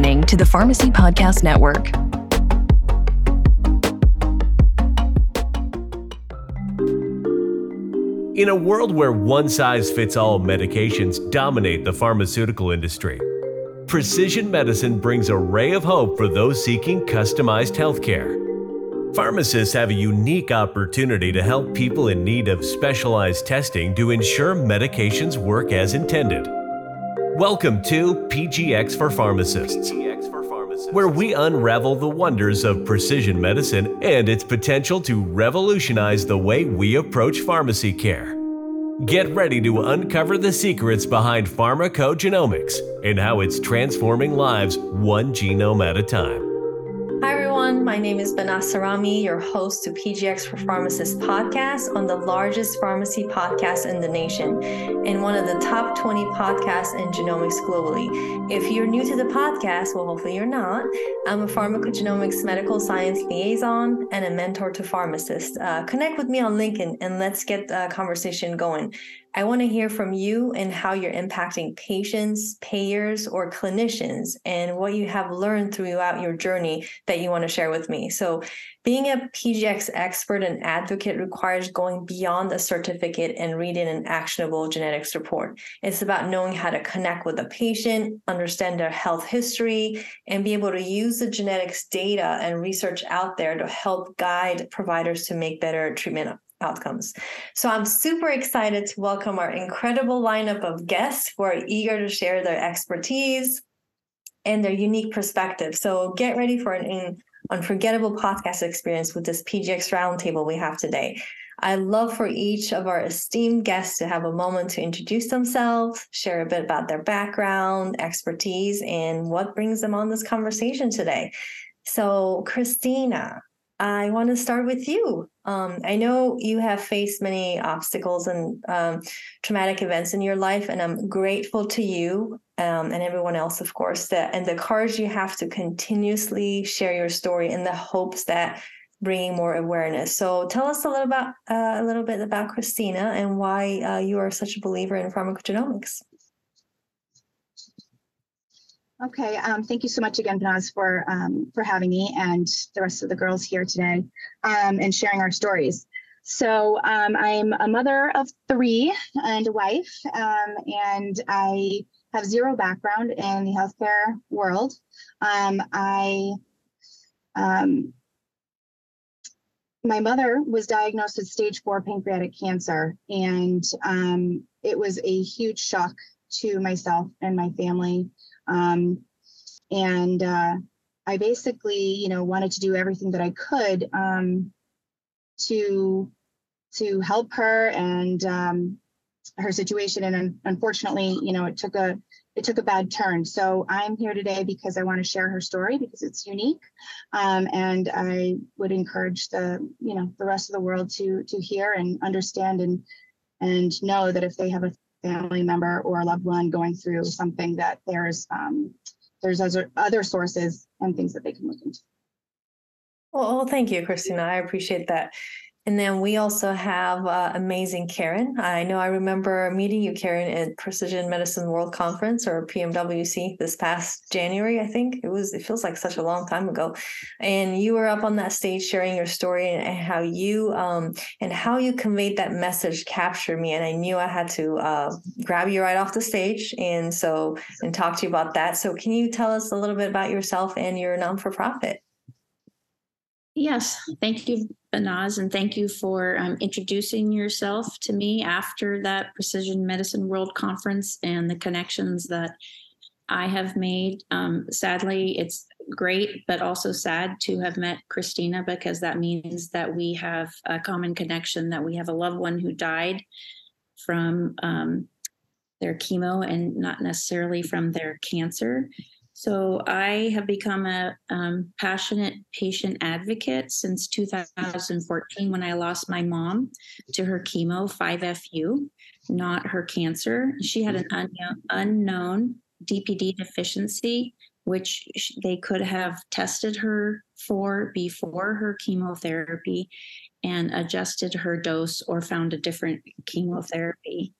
listening to the Pharmacy Podcast Network. In a world where one size fits all medications dominate the pharmaceutical industry, precision medicine brings a ray of hope for those seeking customized healthcare. Pharmacists have a unique opportunity to help people in need of specialized testing to ensure medications work as intended. Welcome to PGX for Pharmacists, where we unravel the wonders of precision medicine and its potential to revolutionize the way we approach pharmacy care. Get ready to uncover the secrets behind pharmacogenomics and how it's transforming lives one genome at a time. Everyone. My name is Sarami, your host to PGX for Pharmacists podcast on the largest pharmacy podcast in the nation and one of the top 20 podcasts in genomics globally. If you're new to the podcast, well, hopefully you're not. I'm a pharmacogenomics medical science liaison and a mentor to pharmacists. Uh, connect with me on LinkedIn and let's get the conversation going. I want to hear from you and how you're impacting patients, payers, or clinicians, and what you have learned throughout your journey that you want to share with me. So, being a PGX expert and advocate requires going beyond a certificate and reading an actionable genetics report. It's about knowing how to connect with the patient, understand their health history, and be able to use the genetics data and research out there to help guide providers to make better treatment outcomes. So I'm super excited to welcome our incredible lineup of guests who are eager to share their expertise and their unique perspective. So get ready for an unforgettable podcast experience with this PGX roundtable we have today. I love for each of our esteemed guests to have a moment to introduce themselves, share a bit about their background, expertise, and what brings them on this conversation today. So, Christina, I want to start with you. Um, I know you have faced many obstacles and um, traumatic events in your life, and I'm grateful to you um, and everyone else, of course, that and the courage you have to continuously share your story in the hopes that bringing more awareness. So, tell us a little about uh, a little bit about Christina and why uh, you are such a believer in pharmacogenomics. Okay, um, thank you so much again, Behnaz, for um, for having me and the rest of the girls here today um, and sharing our stories. So um, I'm a mother of three and a wife, um, and I have zero background in the healthcare world. Um, I my mother was diagnosed with stage four pancreatic cancer, and it was a huge shock to myself and my family. Um, and uh, I basically, you know, wanted to do everything that I could um, to to help her and um, her situation. And unfortunately, you know, it took a it took a bad turn. So I'm here today because I want to share her story because it's unique, um, and I would encourage the you know the rest of the world to to hear and understand and and know that if they have a family member or a loved one going through something that there's um, there's other other sources and things that they can look into. Well, thank you, Christina. I appreciate that. And then we also have uh, amazing Karen. I know I remember meeting you, Karen, at Precision Medicine World Conference or PMWC this past January. I think it was. It feels like such a long time ago. And you were up on that stage sharing your story and, how you um, and how you conveyed that message captured me. And I knew I had to uh, grab you right off the stage and so and talk to you about that. So can you tell us a little bit about yourself and your non for profit? Yes, thank you, Behnaz, and thank you for um, introducing yourself to me after that Precision Medicine World Conference and the connections that I have made. Um, sadly, it's great, but also sad to have met Christina because that means that we have a common connection, that we have a loved one who died from um, their chemo and not necessarily from their cancer. So I have become a um, passionate patient advocate since 2014 when I lost my mom to her chemo 5FU, not her cancer. She had an unknown, unknown DPD deficiency, which they could have tested her for before her chemotherapy and adjusted her dose or found a different chemotherapy.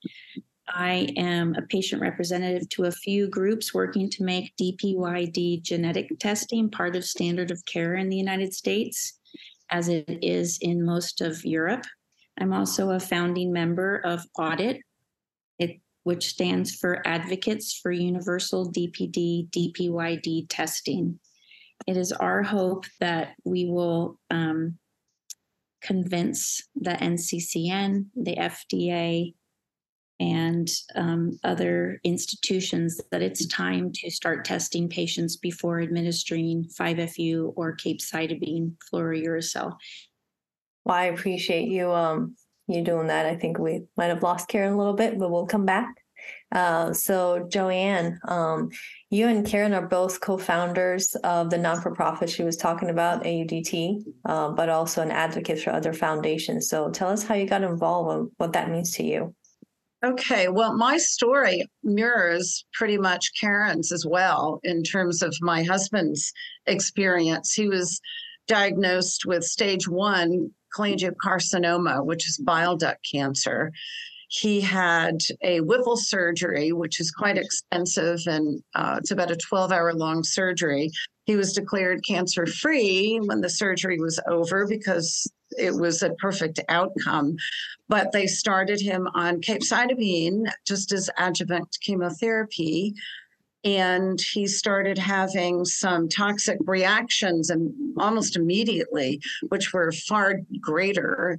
I am a patient representative to a few groups working to make DPYD genetic testing part of standard of care in the United States, as it is in most of Europe. I'm also a founding member of Audit, it, which stands for Advocates for Universal DPD DPYD Testing. It is our hope that we will um, convince the NCCN, the FDA, and um, other institutions that it's time to start testing patients before administering 5FU or capecitabine fluorouracil. Well, I appreciate you um you doing that. I think we might have lost Karen a little bit, but we'll come back. Uh, so Joanne, um, you and Karen are both co-founders of the non-for-profit she was talking about, AUDT, uh, but also an advocate for other foundations. So tell us how you got involved and what that means to you. Okay, well, my story mirrors pretty much Karen's as well in terms of my husband's experience. He was diagnosed with stage one cholangiocarcinoma, which is bile duct cancer. He had a Whipple surgery, which is quite expensive, and uh, it's about a 12 hour long surgery. He was declared cancer free when the surgery was over because it was a perfect outcome. But they started him on capecitabine just as adjuvant chemotherapy and he started having some toxic reactions and almost immediately which were far greater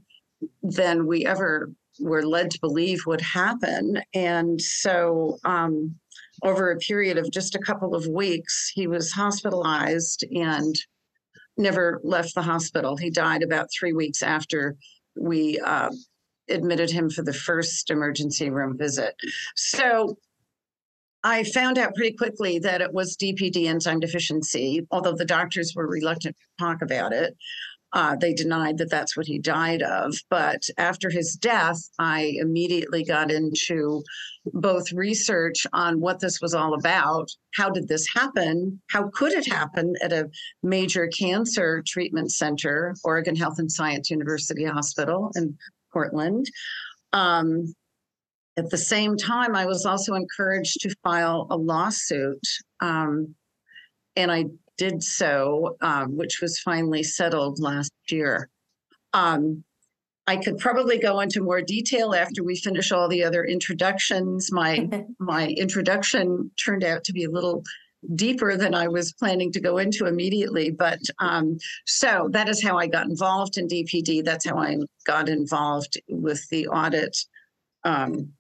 than we ever were led to believe would happen and so um, over a period of just a couple of weeks he was hospitalized and never left the hospital he died about three weeks after we uh, admitted him for the first emergency room visit so I found out pretty quickly that it was DPD enzyme deficiency, although the doctors were reluctant to talk about it. Uh, they denied that that's what he died of. But after his death, I immediately got into both research on what this was all about. How did this happen? How could it happen at a major cancer treatment center, Oregon Health and Science University Hospital in Portland? Um, at the same time, I was also encouraged to file a lawsuit, um, and I did so, um, which was finally settled last year. Um, I could probably go into more detail after we finish all the other introductions. My my introduction turned out to be a little deeper than I was planning to go into immediately. But um, so that is how I got involved in DPD. That's how I got involved with the audit um,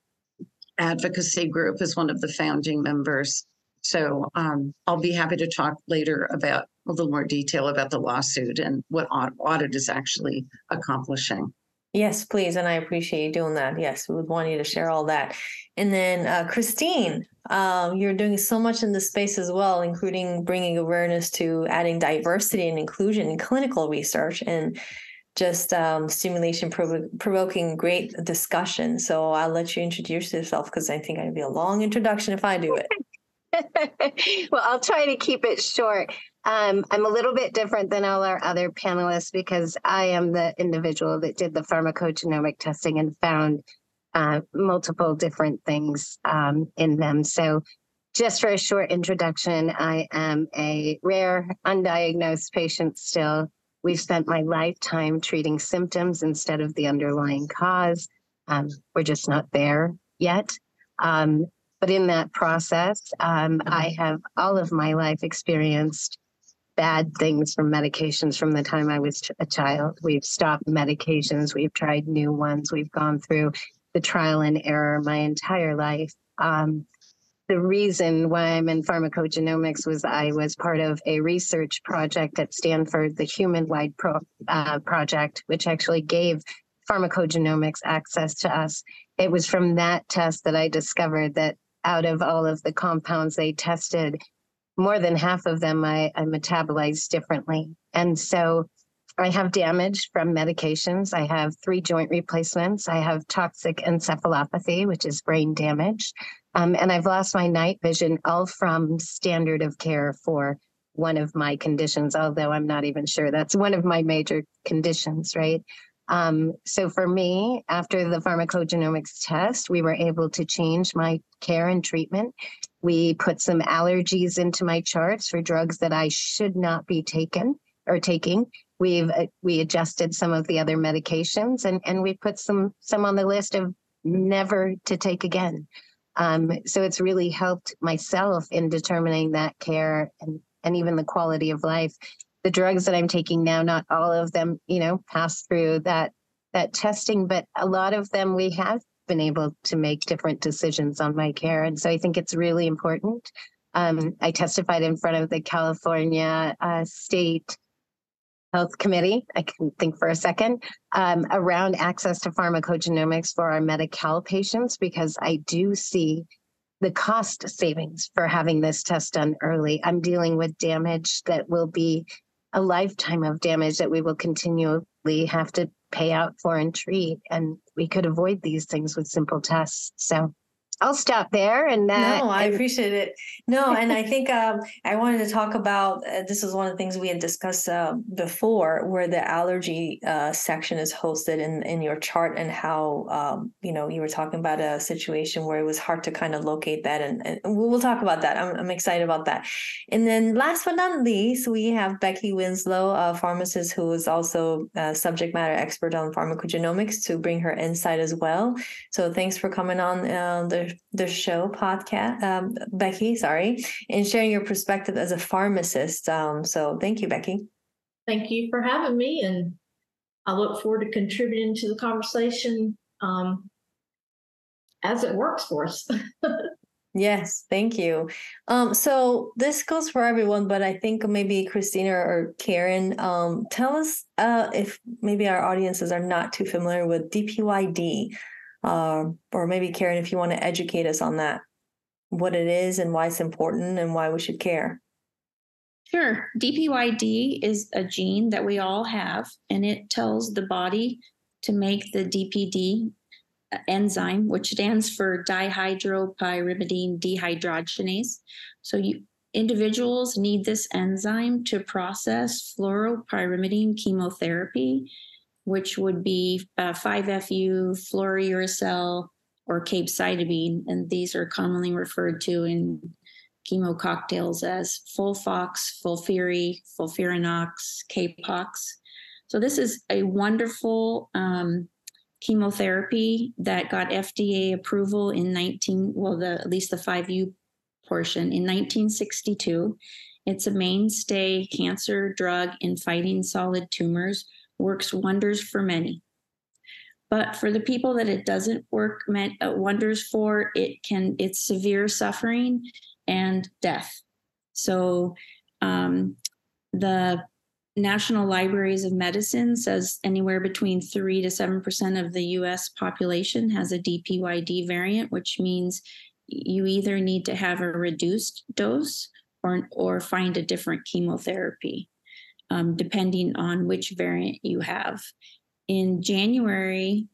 advocacy group as one of the founding members. So um, I'll be happy to talk later about a little more detail about the lawsuit and what audit is actually accomplishing. Yes, please. And I appreciate you doing that. Yes, we would want you to share all that. And then, uh, Christine, um, you're doing so much in this space as well, including bringing awareness to adding diversity and inclusion in clinical research. And just um, stimulation prov- provoking great discussion. So I'll let you introduce yourself because I think it'd be a long introduction if I do it. well, I'll try to keep it short. Um, I'm a little bit different than all our other panelists because I am the individual that did the pharmacogenomic testing and found uh, multiple different things um, in them. So, just for a short introduction, I am a rare, undiagnosed patient still We've spent my lifetime treating symptoms instead of the underlying cause. Um, we're just not there yet. Um, but in that process, um, I mm-hmm. have all of my life experienced bad things from medications from the time I was a child. We've stopped medications, we've tried new ones, we've gone through the trial and error my entire life. Um, the reason why I'm in pharmacogenomics was I was part of a research project at Stanford, the Human Wide Pro, uh, Project, which actually gave pharmacogenomics access to us. It was from that test that I discovered that out of all of the compounds they tested, more than half of them I, I metabolized differently. And so I have damage from medications. I have three joint replacements. I have toxic encephalopathy, which is brain damage. Um, and I've lost my night vision all from standard of care for one of my conditions, although I'm not even sure that's one of my major conditions, right? Um, so for me, after the pharmacogenomics test, we were able to change my care and treatment. We put some allergies into my charts for drugs that I should not be taken or taking. We've uh, we adjusted some of the other medications and and we put some some on the list of never to take again. Um, so it's really helped myself in determining that care and and even the quality of life the drugs that I'm taking now, not all of them, you know, pass through that that testing, but a lot of them we have been able to make different decisions on my care. And so I think it's really important. Um, I testified in front of the California uh, State Health Committee. I can think for a second um, around access to pharmacogenomics for our Medi-Cal patients because I do see the cost savings for having this test done early. I'm dealing with damage that will be a lifetime of damage that we will continually have to pay out for and treat. And we could avoid these things with simple tests. So I'll stop there. And uh, no, I and- appreciate it. No, and I think um, I wanted to talk about uh, this is one of the things we had discussed uh, before, where the allergy uh, section is hosted in in your chart, and how um, you know you were talking about a situation where it was hard to kind of locate that, and, and we'll talk about that. I'm, I'm excited about that. And then last but not least, we have Becky Winslow, a pharmacist who is also a subject matter expert on pharmacogenomics, to bring her insight as well. So thanks for coming on uh, the the show podcast, um, Becky. Sorry, and sharing your perspective as a pharmacist. Um, so thank you, Becky. Thank you for having me, and I look forward to contributing to the conversation um, as it works for us. Yes, thank you. Um, so this goes for everyone, but I think maybe Christina or Karen, um, tell us uh, if maybe our audiences are not too familiar with DPYD. Uh, or maybe Karen, if you want to educate us on that, what it is and why it's important and why we should care. Sure. DPYD is a gene that we all have, and it tells the body to make the DPD uh, enzyme, which stands for dihydropyrimidine dehydrogenase. So you individuals need this enzyme to process fluoropyrimidine chemotherapy which would be uh, 5FU, fluorouracil, or capecitabine. And these are commonly referred to in chemo cocktails as Folfox, Folfiri, FOLFIRINOX, Capox. So this is a wonderful um, chemotherapy that got FDA approval in 19, well, the at least the 5U portion in 1962. It's a mainstay cancer drug in fighting solid tumors works wonders for many. But for the people that it doesn't work uh, wonders for, it can it's severe suffering and death. So um, the National Libraries of Medicine says anywhere between three to seven percent of the U.S. population has a DPYD variant, which means you either need to have a reduced dose or or find a different chemotherapy um, depending on which variant you have. In January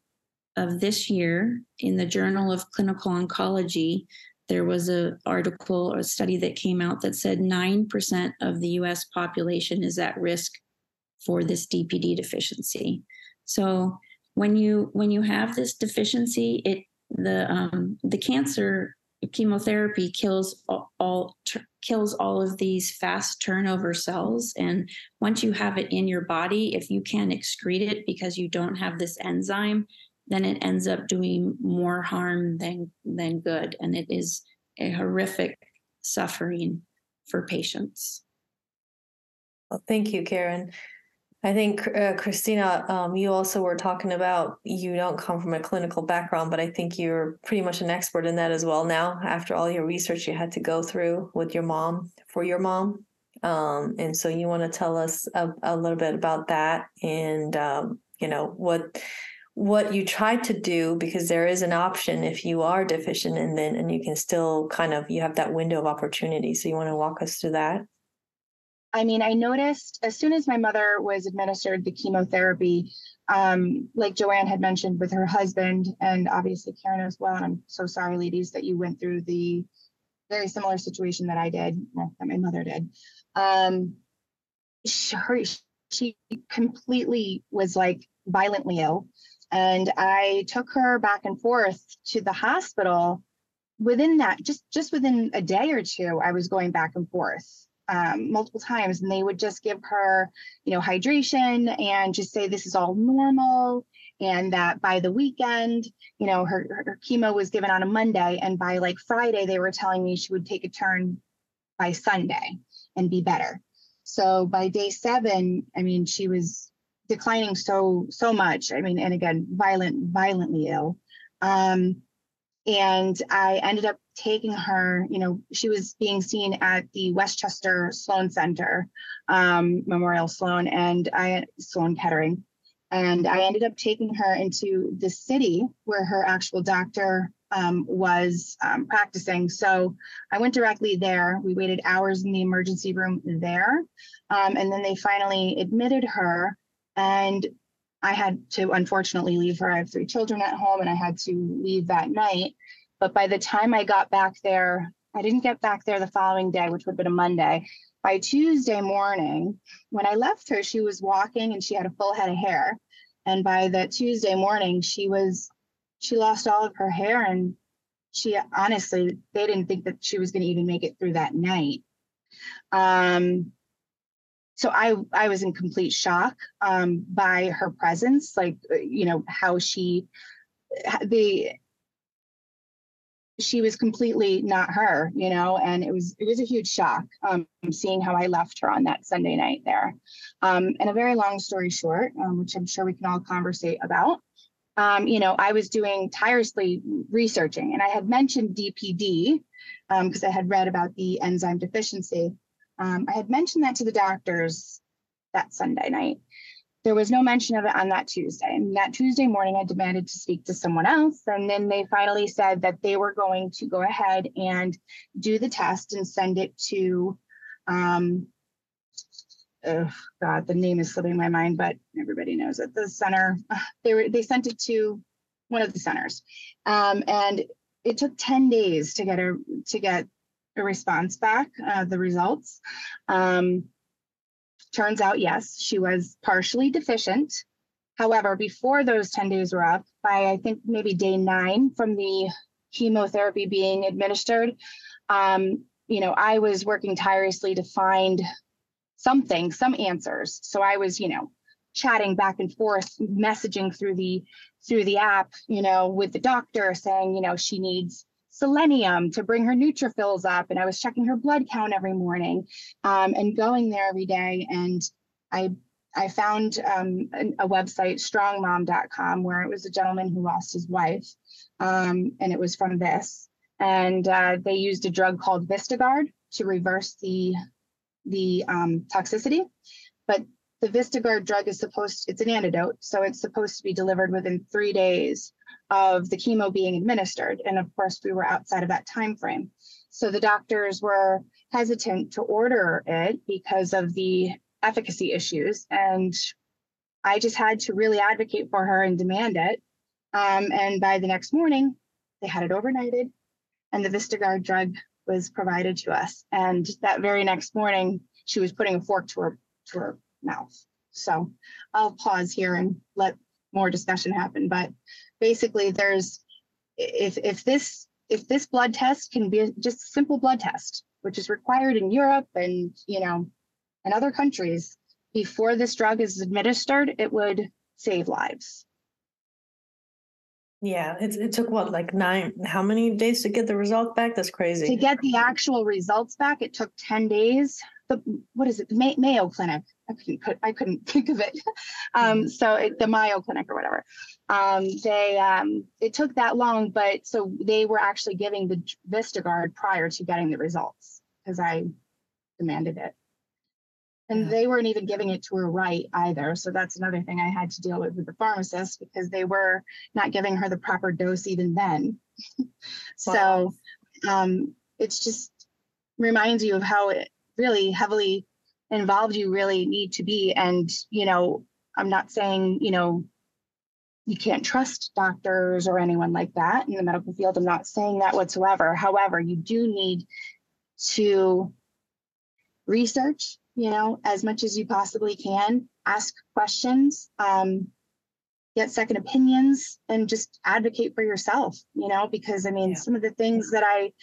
of this year, in the Journal of Clinical Oncology, there was an article or a study that came out that said 9% of the US population is at risk for this DPD deficiency. So when you when you have this deficiency, it the um, the cancer chemotherapy kills all, all kills all of these fast turnover cells. And once you have it in your body if you can't excrete it because you don't have this enzyme then it ends up doing more harm than than good. And it is a horrific suffering for patients. Well, thank you karen I think, uh, Christina, um, you also were talking about you don't come from a clinical background, but I think you're pretty much an expert in that as well now, after all your research you had to go through with your mom for your mom. Um, and so you want to tell us a, a, little bit about that and, um, you know, what what you tried to do because there is an option if you are deficient and then and you can still kind of you have that window of opportunity so you want to walk us through that I mean, I noticed as soon as my mother was administered the chemotherapy, um, like Joanne had mentioned with her husband, and obviously Karen as well. And I'm so sorry, ladies, that you went through the very similar situation that I did, well, that my mother did. Um, she, she completely was like violently ill. And I took her back and forth to the hospital. Within that, just just within a day or two, I was going back and forth um, multiple times, and they would just give her, you know, hydration and just say this is all normal, and that by the weekend, you know, her, her chemo was given on a Monday, and by like Friday, they were telling me she would take a turn by Sunday and be better. So by day seven, I mean, she was declining so so much. I mean, and again, violent, violently ill. Um, and I ended up taking her. You know, she was being seen at the Westchester Sloan Center, um, Memorial Sloan, and I Sloan Kettering, and I ended up taking her into the city where her actual doctor um, was um, practicing. So I went directly there. We waited hours in the emergency room there. Um, and then they finally admitted her and I had to unfortunately leave her. I have three children at home and I had to leave that night. But by the time I got back there, I didn't get back there the following day, which would have been a Monday. By Tuesday morning, when I left her, she was walking and she had a full head of hair. And by the Tuesday morning, she was, she lost all of her hair. And she honestly, they didn't think that she was going to even make it through that night. Um, so I I was in complete shock um, by her presence, like uh, you know how she the she was completely not her, you know, and it was it was a huge shock um, seeing how I left her on that Sunday night there. Um, and a very long story short, um, which I'm sure we can all conversate about. Um, you know, I was doing tirelessly researching, and I had mentioned DPD because um, I had read about the enzyme deficiency. Um, I had mentioned that to the doctors that Sunday night. There was no mention of it on that Tuesday. And that Tuesday morning, I demanded to speak to someone else. And then they finally said that they were going to go ahead and do the test and send it to, um, oh God, the name is slipping my mind, but everybody knows it. The center, they were they sent it to one of the centers, um, and it took ten days to get a to get a response back, uh, the results. Um, turns out, yes, she was partially deficient. However, before those 10 days were up, by I think maybe day nine from the chemotherapy being administered, um, you know, I was working tirelessly to find something, some answers. So I was, you know, chatting back and forth, messaging through the through the app, you know, with the doctor saying, you know, she needs selenium to bring her neutrophils up. And I was checking her blood count every morning um, and going there every day. And I I found um, a, website, strongmom.com, where it was a gentleman who lost his wife. Um, and it was from this. And uh, they used a drug called Vistogard to reverse the, the um, toxicity. But the Vistogard drug is supposed, it's an antidote. So it's supposed to be delivered within three days of the chemo being administered. And of course, we were outside of that time frame. So the doctors were hesitant to order it because of the efficacy issues. And I just had to really advocate for her and demand it. Um, and by the next morning, they had it overnighted and the Vistogard drug was provided to us. And that very next morning, she was putting a fork to her to her mouth. So I'll pause here and let more discussion happen. But basically there's if if this if this blood test can be just a simple blood test which is required in europe and you know and other countries before this drug is administered it would save lives. Yeah it, it took what like nine how many days to get the result back? That's crazy. To get the actual results back it took 10 days. The what is it? The mayo clinic I couldn't, put I couldn't think of it. Um, mm-hmm. so it, the Mayo Clinic or whatever. Um, they um, it took that long, but so they were actually giving the Vistogard prior to getting the results because I demanded it. And yeah. they weren't even giving it to her right either. So that's another thing I had to deal with with the pharmacist because they were not giving her the proper dose even then. so um, it's just reminds you of how it really heavily involved you really need to be. And, you know, I'm not saying, you know, you can't trust doctors or anyone like that in the medical field. I'm not saying that whatsoever. However, you do need to research, you know, as much as you possibly can. Ask questions, um, get second opinions, and just advocate for yourself, you know, because I mean, Yeah. some of the things that I,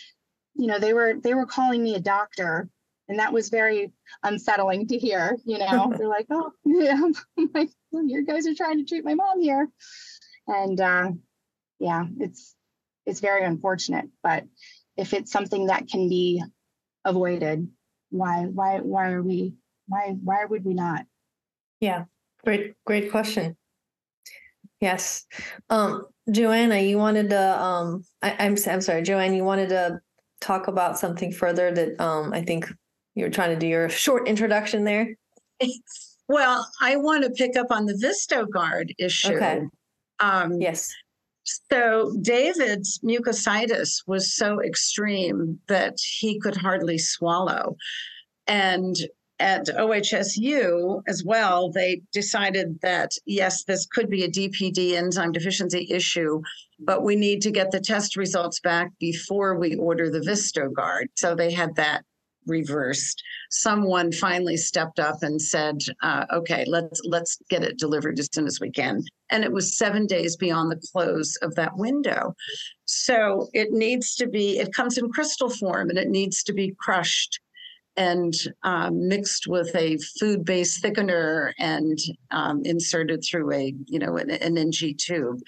you know, they were they were calling me a doctor. And that was very unsettling to hear, you know. They're like, oh, yeah, I'm like, well, you guys are trying to treat my mom here. And uh, yeah, it's it's very unfortunate. But if it's something that can be avoided, why why why are we why why would we not? Yeah, great, great question. Yes. Um, Joanna, you wanted to, um, I, I'm, s- I'm sorry, Joanne, you wanted to talk about something further that, um, I think you were trying to do your short introduction there. Well, I want to pick up on the Vistogard issue. Okay. Um, Yes. So David's mucositis was so extreme that he could hardly swallow. And at OHSU as well, they decided that yes, this could be a DPD enzyme deficiency issue, but we need to get the test results back before we order the Vistogard. So they had that reversed. Someone finally stepped up and said, uh, "Okay, let's let's get it delivered as soon as we can." And it was seven days beyond the close of that window. So it needs to be. It comes in crystal form, and it needs to be crushed and um, mixed with a food-based thickener and um, inserted through a you know an, an NG tube.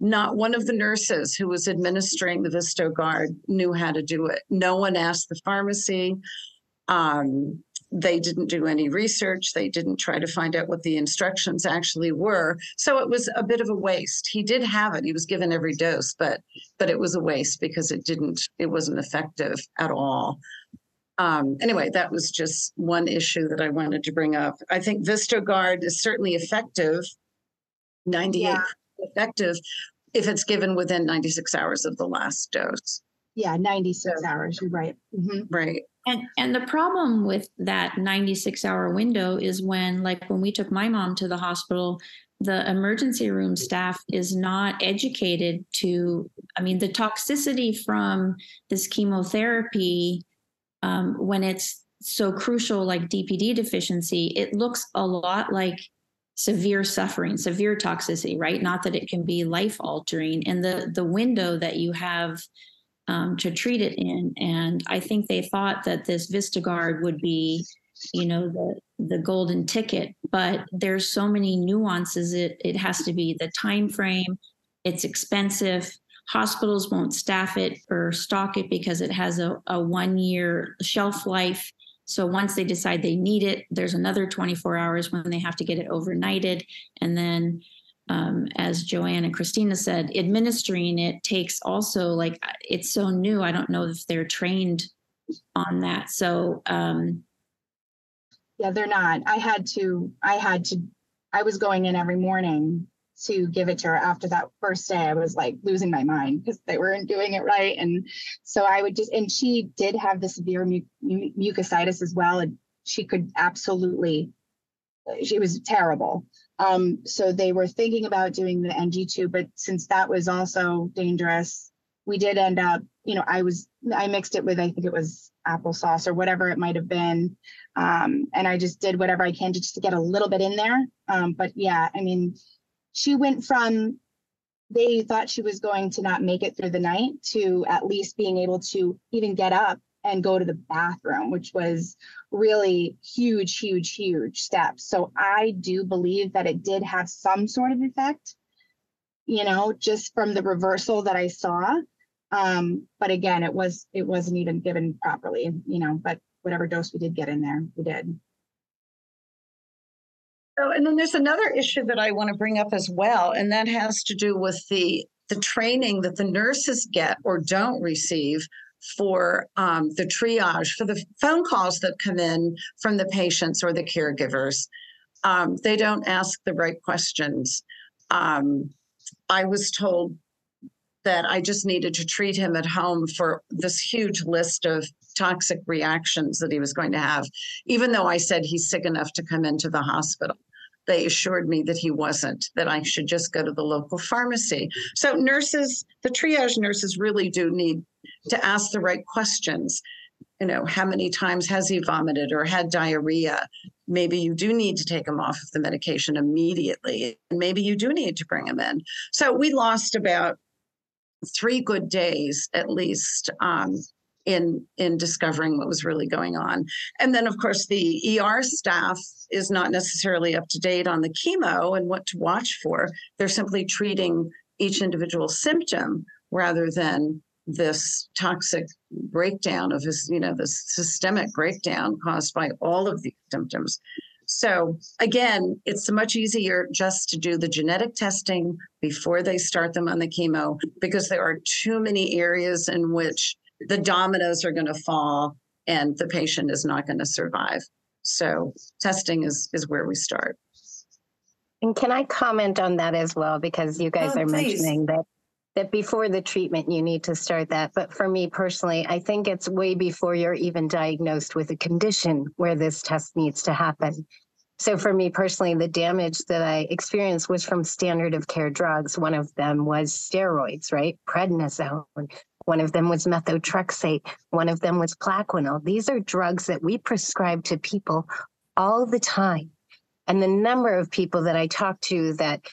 Not one of the nurses who was administering the Vistogard knew how to do it. No one asked the pharmacy. Um, they didn't do any research. They didn't try to find out what the instructions actually were. So it was a bit of a waste. He did have it. He was given every dose, but but it was a waste because it didn't. It wasn't effective at all. Um, anyway, that was just one issue that I wanted to bring up. I think Vistogard is certainly effective, 98 Yeah. effective, if it's given within 96 hours of the last dose. Yeah, 96 hours. You're right. Mhm. Right. And and the problem with that 96 hour window is when like when we took my mom to the hospital, the emergency room staff is not educated to I mean the toxicity from this chemotherapy um, when it's so crucial like DPD deficiency, it looks a lot like severe suffering, severe toxicity, right? Not that it can be life altering. And the the window that you have um, to treat it in. And I think they thought that this Vistogard would be, you know, the the golden ticket. But there's so many nuances. It it has to be the time frame. It's expensive. Hospitals won't staff it or stock it because it has a, a one year shelf life. So once they decide they need it, there's another 24 hours when they have to get it overnighted. And then um, as Joanne and Christina said, administering it takes also like it's so new. I don't know if they're trained on that. So um, Yeah, they're not. I had to, I had to, I was going in every morning to give it to her after that first day. I was like losing my mind because they weren't doing it right. And so I would just, and she did have the severe mu- mu- mucositis as well. And she could absolutely, she was terrible. Um, so they were thinking about doing the NG2, but since that was also dangerous, we did end up, you know, I was, I mixed it with, I think it was applesauce or whatever it might have been. Um, and I just did whatever I can just to get a little bit in there. Um, but yeah, I mean, she went from they thought she was going to not make it through the night to at least being able to even get up and go to the bathroom, which was really huge, huge, huge steps. So I do believe that it did have some sort of effect, you know, just from the reversal that I saw. Um, but again, it was it wasn't even given properly, you know, but whatever dose we did get in there, we did. So, and then there's another issue that I want to bring up as well, and that has to do with the the training that the nurses get or don't receive for um, the triage for the phone calls that come in from the patients or the caregivers. Um, they don't ask the right questions. Um, I was told that I just needed to treat him at home for this huge list of toxic reactions that he was going to have, even though I said he's sick enough to come into the hospital. They assured me that he wasn't, that I should just go to the local pharmacy. So, nurses, the triage nurses really do need to ask the right questions. you know, how many times has he vomited or had diarrhea? Maybe you do need to take him off of the medication immediately. And maybe you do need to bring him in. So we lost about three good days at least um, in in discovering what was really going on. And then of course the ER staff is not necessarily up to date on the chemo and what to watch for. They're simply treating each individual symptom rather than this toxic breakdown of this, you know, this systemic breakdown caused by all of these symptoms. So again, it's much easier just to do the genetic testing before they start them on the chemo because there are too many areas in which the dominoes are going to fall and the patient is not going to survive. So testing is is where we start. And can I comment on that as well? Because you guys Oh, are please. mentioning that that before the treatment you need to start that. But for me personally, I think it's way before you're even diagnosed with a condition where this test needs to happen. So for me personally, the damage that I experienced was from standard of care drugs. One of them was steroids, right? Prednisone. One of them was methotrexate. One of them was Plaquenil. These are drugs that we prescribe to people all the time. And the number of people that I talk to that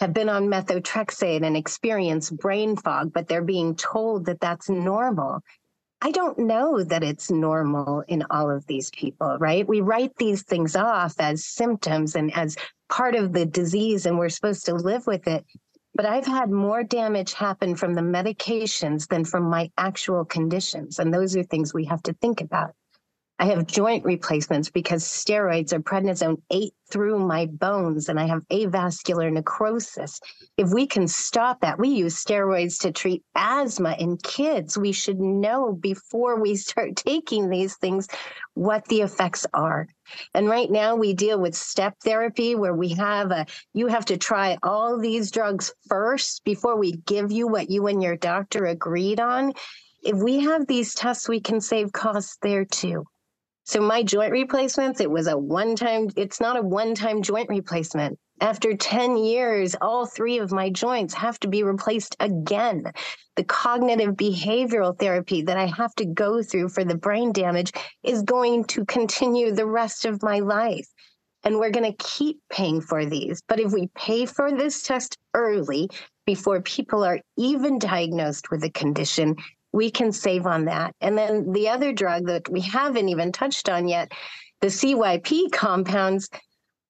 have been on methotrexate and experience brain fog, but they're being told that that's normal. I don't know that it's normal in all of these people, right? We write these things off as symptoms and as part of the disease, and we're supposed to live with it. But I've had more damage happen from the medications than from my actual conditions. And those are things we have to think about. I have joint replacements because steroids or prednisone ate through my bones and I have avascular necrosis. If we can stop that, we use steroids to treat asthma in kids. We should know before we start taking these things what the effects are. And right now we deal with step therapy where we have a you have to try all these drugs first before we give you what you and your doctor agreed on. If we have these tests, we can save costs there too. So my joint replacements, it was a one-time, it's not a one-time joint replacement. After 10 years, all three of my joints have to be replaced again. The cognitive behavioral therapy that I have to go through for the brain damage is going to continue the rest of my life. And we're going to keep paying for these. But if we pay for this test early, before people are even diagnosed with a condition, we can save on that. And then the other drug that we haven't even touched on yet, the CYP compounds,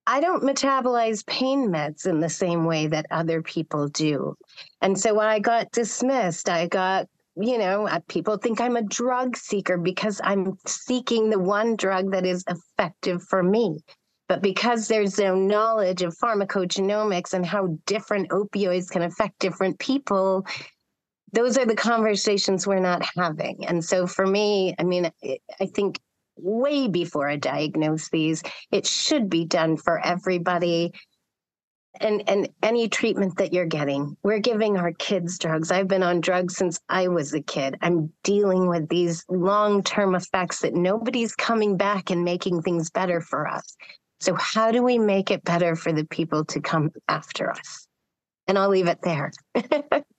I don't metabolize pain meds in the same way that other people do. And so when I got dismissed. I got, you know, uh, people think I'm a drug seeker because I'm seeking the one drug that is effective for me. But because there's no knowledge of pharmacogenomics and how different opioids can affect different people, those are the conversations we're not having. And so for me, I mean, I- think way before I diagnose these, it should be done for everybody. And and any treatment that you're getting, we're giving our kids drugs. I've been on drugs since I was a kid. I'm dealing with these long-term effects that nobody's coming back and making things better for us. So how do we make it better for the people to come after us? And I'll leave it there.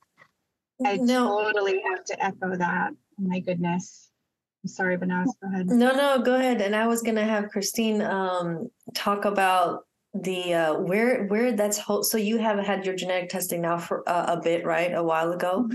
I no, totally have to echo that. Oh my goodness. I'm sorry, Behnaz, go ahead. no, no, go ahead. And I was gonna have Christine um talk about the uh where where that's ho- so you have had your genetic testing now for uh, a bit right a while ago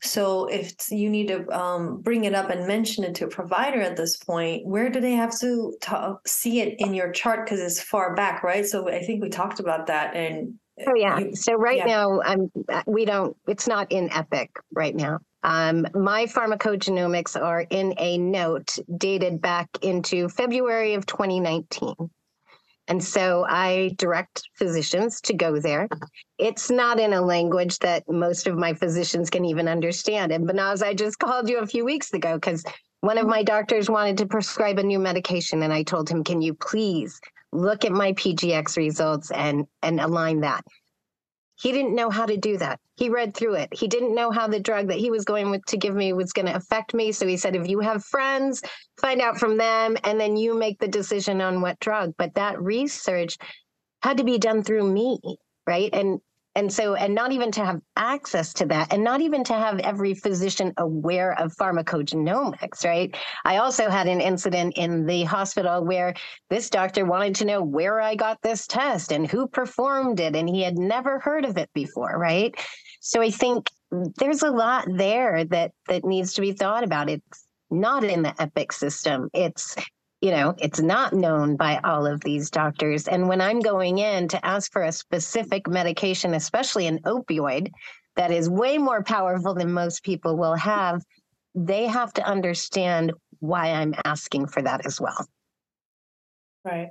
so if you need to um bring it up and mention it to a provider at this point where do they have to ta- see it in your chart because it's far back right so i think we talked about that and Oh yeah. you- so right yeah. now, I'm. We don't. It's not in Epic right now. Um, my pharmacogenomics are in a note dated back into February of 2019. And so I direct physicians to go there. It's not in a language that most of my physicians can even understand. And Behnaz, I just called you a few weeks ago because one of my doctors wanted to prescribe a new medication. And I told him, can you please look at my PGX results and, and align that? He didn't know how to do that. He read through it. He didn't know how the drug that he was going with to give me was going to affect me. So he said, if you have friends, find out from them, and then you make the decision on what drug. But that research had to be done through me, right? And And so, and not even to have access to that, and not even to have every physician aware of pharmacogenomics, right? I also had an incident in the hospital where this doctor wanted to know where I got this test and who performed it, and he had never heard of it before, right? So I think there's a lot there that that needs to be thought about. It's not in the Epic system. It's you know, it's not known by all of these doctors. And when I'm going in to ask for a specific medication, especially an opioid that is way more powerful than most people will have, they have to understand why I'm asking for that as well. Right.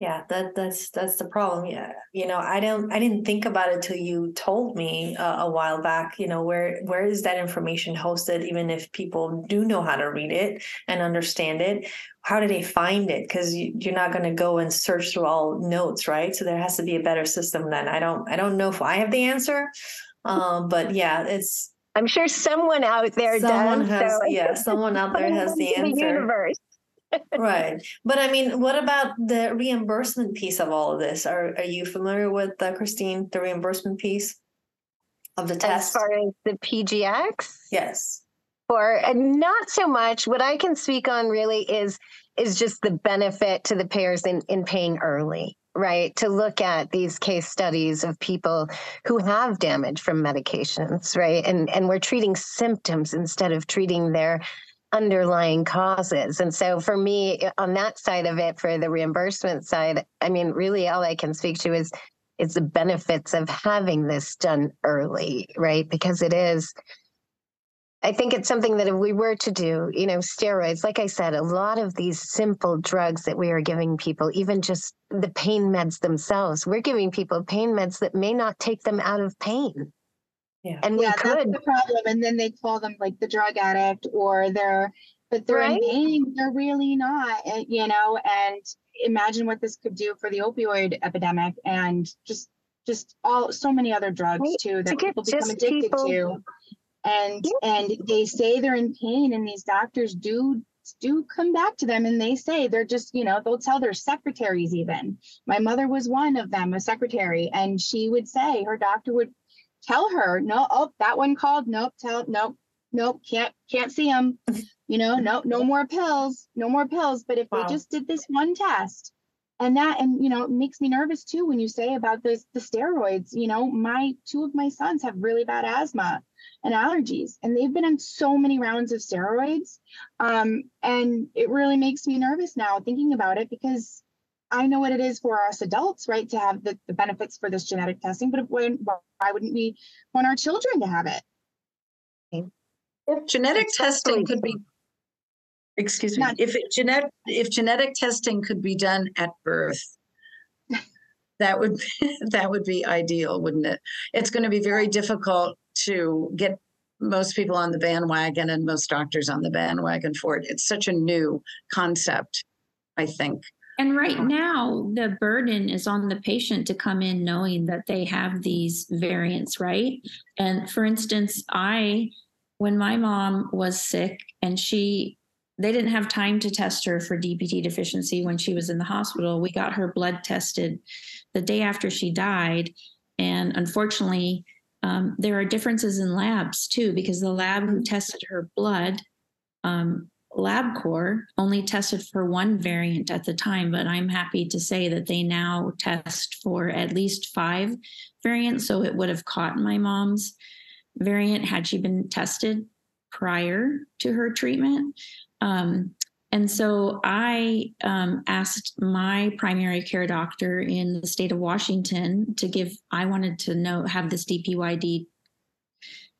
Yeah, that that's that's the problem. Yeah, you know, I don't, I didn't think about it till you told me uh, a while back. You know, where where is that information hosted? Even if people do know how to read it and understand it, how do they find it? Because you, you're not going to go and search through all notes, right? So there has to be a better system. Then I don't, I don't know if I have the answer, um, but yeah, it's. I'm sure someone out there someone does. has, so- yeah, someone out there has the answer. universe. Right. But I mean, what about the reimbursement piece of all of this? Are are you familiar with uh, Christine, the reimbursement piece of the test? As far as the PGX, yes. or and not so much. What I can speak on really is is just the benefit to the payers in in paying early, right? To look at these case studies of people who have damage from medications, right? And and we're treating symptoms instead of treating their underlying causes. And so for me on that side of it for the reimbursement side, I mean really all I can speak to is is the benefits of having this done early, right? Because it is I think it's something that if we were to do, you know, steroids, like I said, a lot of these simple drugs that we are giving people, even just the pain meds themselves, we're giving people pain meds that may not take them out of pain. Yeah. And we yeah, that's the problem. And then they call them like the drug addict or they're, but they're Right? in pain. They're really not, eh, you know, and imagine what this could do for the opioid epidemic and just, just all, so many other drugs Right. too that get people become addicted people- to. And, and they say they're in pain and these doctors do, do come back to them and they say they're just, you know, they'll tell their secretaries even. My mother was one of them, a secretary, and she would say her doctor would tell her, no, oh, that one called. Nope, tell, nope, nope, can't, can't see him. You know, no, no more pills, no more pills. But if Wow. they just did this one test, and that, and you know, it makes me nervous too when you say about this, the steroids. You know, my two of my sons have really bad asthma and allergies, and they've been on so many rounds of steroids, um, and it really makes me nervous now thinking about it because I know what it is for us adults, right, to have the, the benefits for this genetic testing, but when, why wouldn't we want our children to have it? If Genetic testing could be, excuse me, Not- if it genetic, if genetic testing could be done at birth, that would, that would be ideal, wouldn't it? It's going to be very difficult to get most people on the bandwagon and most doctors on the bandwagon for it. It's such a new concept, I think. And right now, the burden is on the patient to come in knowing that they have these variants, right? And for instance, I, when my mom was sick and she, they didn't have time to test her for DPD deficiency when she was in the hospital. We got her blood tested the day after she died. And unfortunately, um, there are differences in labs too, because the lab who tested her blood um, LabCorp only tested for one variant at the time, but I'm happy to say that they now test for at least five variants. So it would have caught my mom's variant had she been tested prior to her treatment. Um, and so I um, asked my primary care doctor in the state of Washington to give, I wanted to know, have this DPYD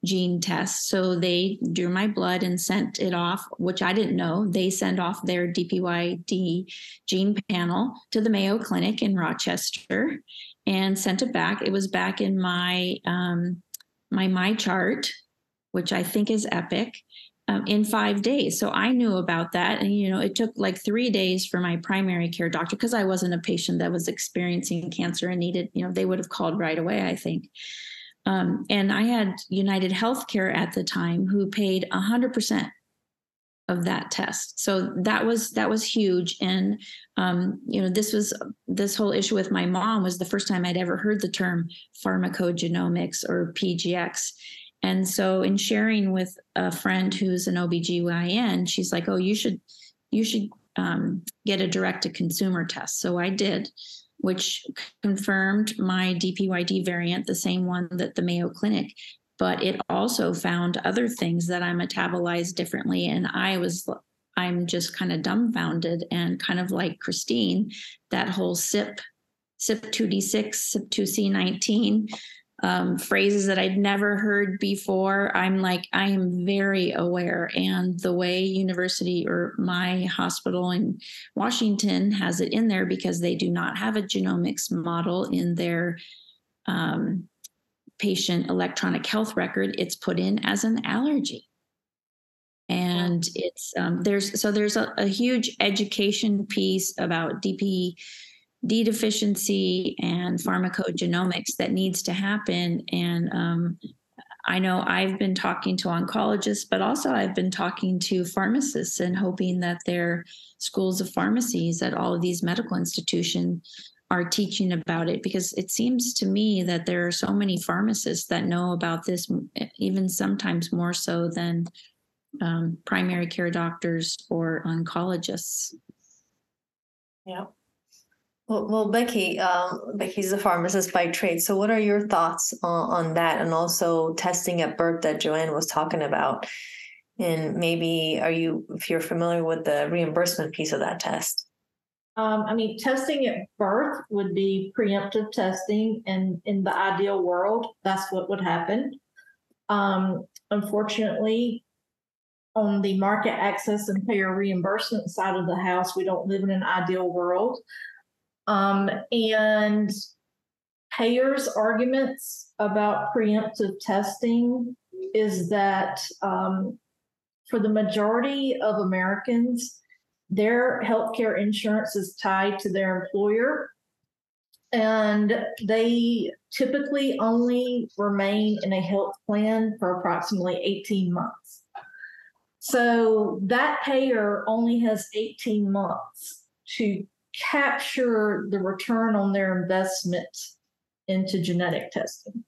gene test. So they drew my blood and sent it off, which I didn't know. They send off their DPYD gene panel to the Mayo Clinic in Rochester and sent it back. It was back in my um, my my chart, which I think is Epic. Um, in five days. So I knew about that. And, you know, it took like three days for my primary care doctor because I wasn't a patient that was experiencing cancer and needed, you know, they would have called right away, I think. Um, and I had United Healthcare at the time who paid 100% of that test. So that was that was huge. And um, you know, this was this whole issue with my mom was the first time I'd ever heard the term pharmacogenomics or PGX. And so in sharing with a friend who's an OBGYN, she's like, Oh, you should you should um, get a direct to consumer test. So I did, which confirmed my DPYD variant, the same one that the Mayo Clinic but it also found other things that I metabolized differently. And I was, I'm just kind of dumbfounded and kind of like Christine, that whole SIP, CYP2D6, CYP2C19 um, phrases that I'd never heard before. I'm like, I am very aware. And the way university or my hospital in Washington has it in there because they do not have a genomics model in their um, patient electronic health record, it's put in as an allergy. And it's um, there's so there's a, a, huge education piece about DP D deficiency and pharmacogenomics that needs to happen. And um, I know I've been talking to oncologists, but also I've been talking to pharmacists and hoping that their schools of pharmacies at all of these medical institutions are teaching about it because it seems to me that there are so many pharmacists that know about this, even sometimes more so than um, primary care doctors or oncologists. Yeah. Well, Becky, um, Becky's a pharmacist by trade. So, what are your thoughts on, on that, and also testing at birth that Joanne was talking about? And maybe, are you, if you're familiar with the reimbursement piece of that test? Um, I mean, testing at birth would be preemptive testing, and in the ideal world, that's what would happen. Um, unfortunately, on the market access and payer reimbursement side of the house, we don't live in an ideal world. Um, and payers' arguments about preemptive testing is that um, for the majority of Americans, their healthcare insurance is tied to their employer and they typically only remain in a health plan for approximately 18 months. So that payer only has 18 months to capture the return on their investment into genetic testing.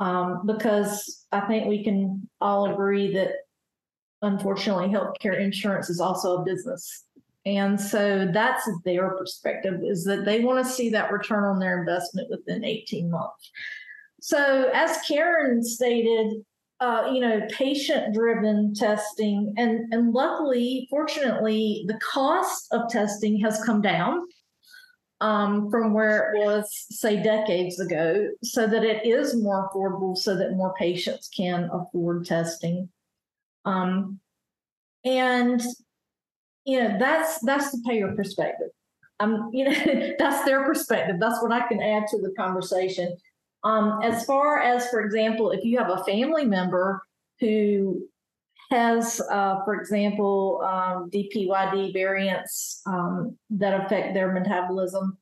Um, because I think we can all agree that unfortunately, healthcare insurance is also a business. And so that's their perspective is that they want to see that return on their investment within 18 months. So, as Karen stated, uh, you know, patient driven testing, and, and luckily, fortunately, the cost of testing has come down um, from where it was, say, decades ago, so that it is more affordable, so that more patients can afford testing. Um, and you know that's that's the payer perspective. Um, you know that's their perspective. That's what I can add to the conversation. Um, as far as, for example, if you have a family member who has, uh, for example, um, DPYD variants um, that affect their metabolism,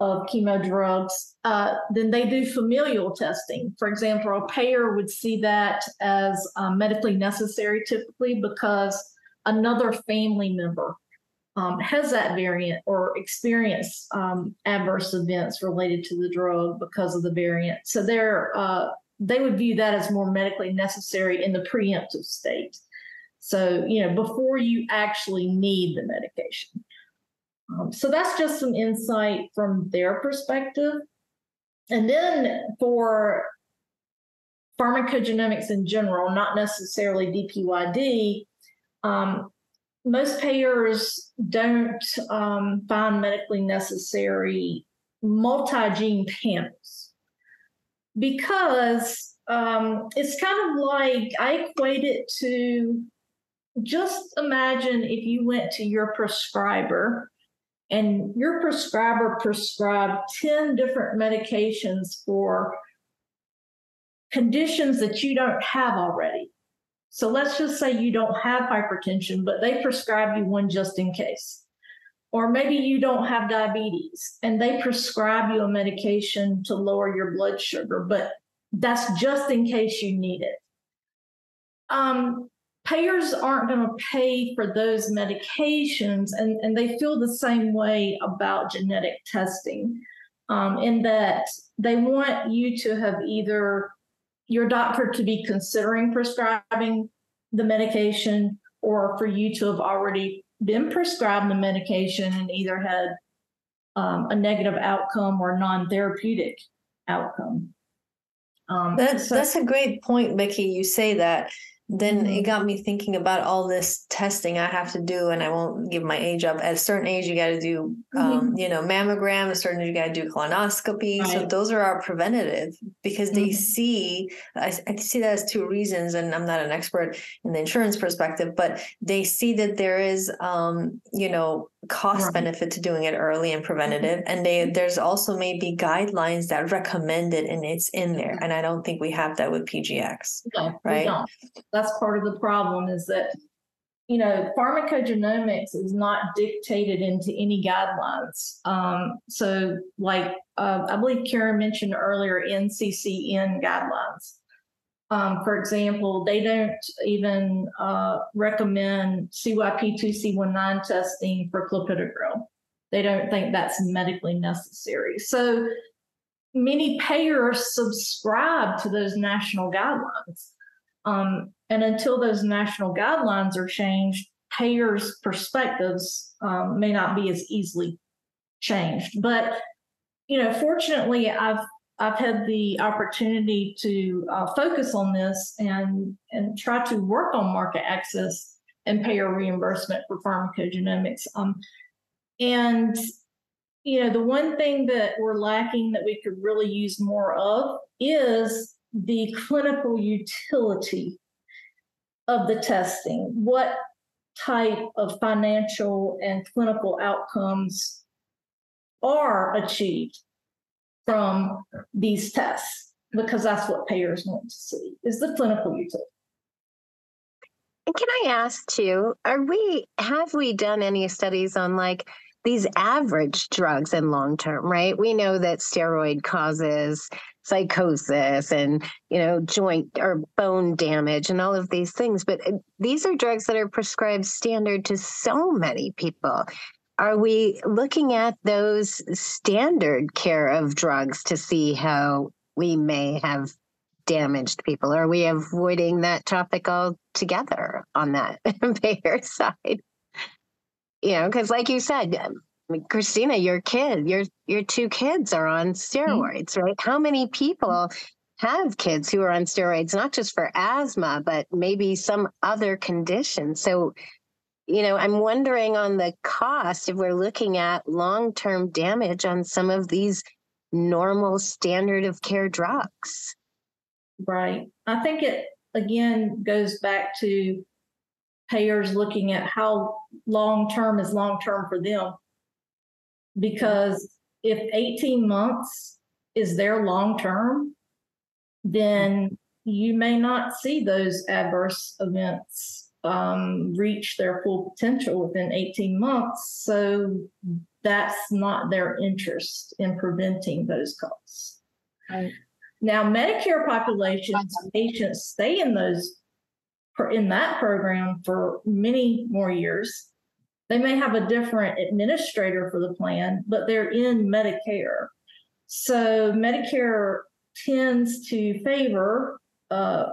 of chemo drugs, uh, then they do familial testing. For example, a payer would see that as um, medically necessary typically because another family member um, has that variant or experienced um, adverse events related to the drug because of the variant. So they're uh, they would view that as more medically necessary in the preemptive state. So you know before you actually need the medication. Um, so that's just some insight from their perspective. And then for pharmacogenomics in general, not necessarily DPYD, um, most payers don't um, find medically necessary multi gene panels because um, it's kind of like I equate it to just imagine if you went to your prescriber and your prescriber prescribed 10 different medications for conditions that you don't have already. So let's just say you don't have hypertension, but they prescribe you one just in case. Or maybe you don't have diabetes and they prescribe you a medication to lower your blood sugar, but that's just in case you need it. Um, payers aren't going to pay for those medications, and, and they feel the same way about genetic testing, um, in that they want you to have either your doctor to be considering prescribing the medication or for you to have already been prescribed the medication and either had um, a negative outcome or non-therapeutic outcome. Um, That's so- that's a great point, Becky. You say that. Then it Mhm. got me thinking about all this testing I have to do, and I won't give my age up. At a certain age, you got to do, um, you know, mammogram. At a certain age, you got to do colonoscopy. So those are our preventative because they Mhm. see. I, I see that as two reasons, and I'm not an expert in the insurance perspective, but they see that there is, um, you know, cost Right. benefit to doing it early and preventative, and they there's also maybe guidelines that recommend it, and it's in there. And I don't think we have that with PGX. No, right? That's part of the problem is that, you know, pharmacogenomics is not dictated into any guidelines. Um, so like, uh, I believe Karen mentioned earlier NCCN guidelines. Um, for example, they don't even, uh, recommend CYP2, C19 testing for clopidogrel. They don't think that's medically necessary. So many payers subscribe to those national guidelines. Um, and until those national guidelines are changed, payers' perspectives um, may not be as easily changed. But you know, fortunately, I've I've had the opportunity to uh, focus on this and and try to work on market access and payer reimbursement for pharmacogenomics. Um, and you know, the one thing that we're lacking that we could really use more of is the clinical utility of the testing. What type of financial and clinical outcomes are achieved from these tests? Because that's what payers want to see is the clinical utility. And can I ask too, are we have we done any studies on like these average drugs in long term, right? We know that steroid causes psychosis and you know joint or bone damage and all of these things but uh, these are drugs that are prescribed standard to so many people. Are we looking at those standard care of drugs to see how we may have damaged people? Are we avoiding that topic altogether on that payer side you know because like you said um, I mean, Christina, your kid, your your two kids are on mm-hmm. steroids, right? How many people mm-hmm. have kids who are on steroids, not just for asthma, but maybe some other condition? So, you know, I'm wondering on the cost if we're looking at long term damage on some of these normal standard of care drugs. Right. I think it again goes back to payers looking at how long term is long term for them. Because if 18 months is their long term, then you may not see those adverse events um, reach their full potential within 18 months. So that's not their interest in preventing those costs. Right. Now, Medicare populations, patients stay in those in that program for many more years. They may have a different administrator for the plan, but they're in Medicare. So Medicare tends to favor uh,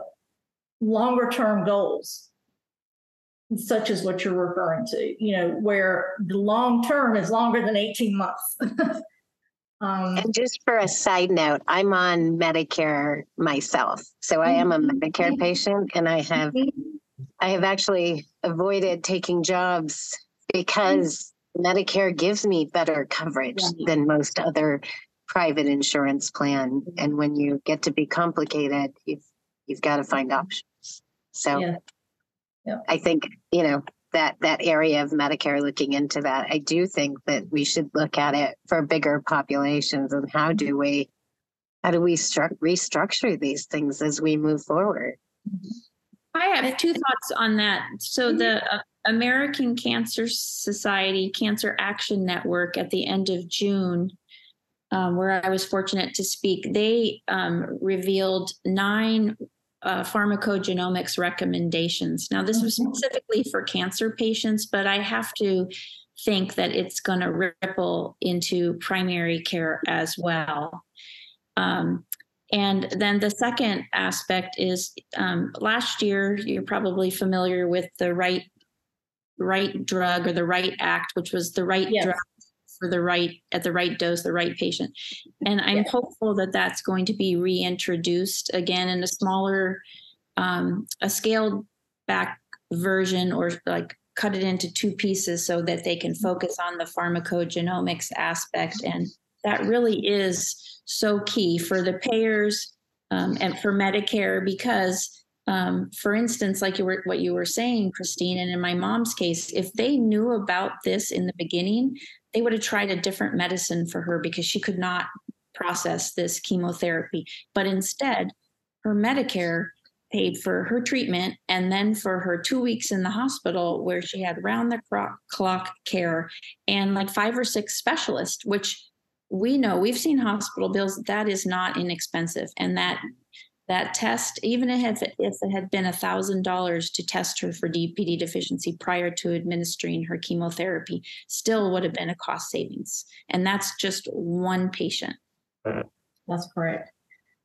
longer term goals, such as what you're referring to, you know, where the long term is longer than 18 months. um, And just for a side note, I'm on Medicare myself. So I am a mm-hmm. Medicare mm-hmm. patient and I have mm-hmm. I have actually avoided taking jobs because Medicare gives me better coverage than most other private insurance plan. And when you get to be complicated, you've you've got to find options. So Yeah. Yeah. I think, you know, that that area of Medicare looking into that, I do think that we should look at it for bigger populations and how do we how do we stru- restructure these things as we move forward? I have two thoughts on that. So the uh, American Cancer Society Cancer Action Network at the end of June, um, where I was fortunate to speak, they um, revealed nine uh, pharmacogenomics recommendations. Now, this was specifically for cancer patients, but I have to think that it's going to ripple into primary care as well. Um, and then the second aspect is um, last year, you're probably familiar with the right right drug or the right act, which was the right Yes. drug for the right at the right dose, the right patient. And I'm Yes. hopeful that that's going to be reintroduced again in a smaller, um, a scaled back version or like cut it into two pieces so that they can focus on the pharmacogenomics aspect. And that really is so key for the payers um, and for Medicare because um, for instance, like you were what you were saying, Christine, and in my mom's case, if they knew about this in the beginning, they would have tried a different medicine for her because she could not process this chemotherapy. But instead, her Medicare paid for her treatment and then for her two weeks in the hospital where she had round the clock- care and like five or six specialists, which we know we've seen hospital bills that is not inexpensive and that that test even if it, if it had been a thousand dollars to test her for dpd deficiency prior to administering her chemotherapy still would have been a cost savings and that's just one patient That's correct.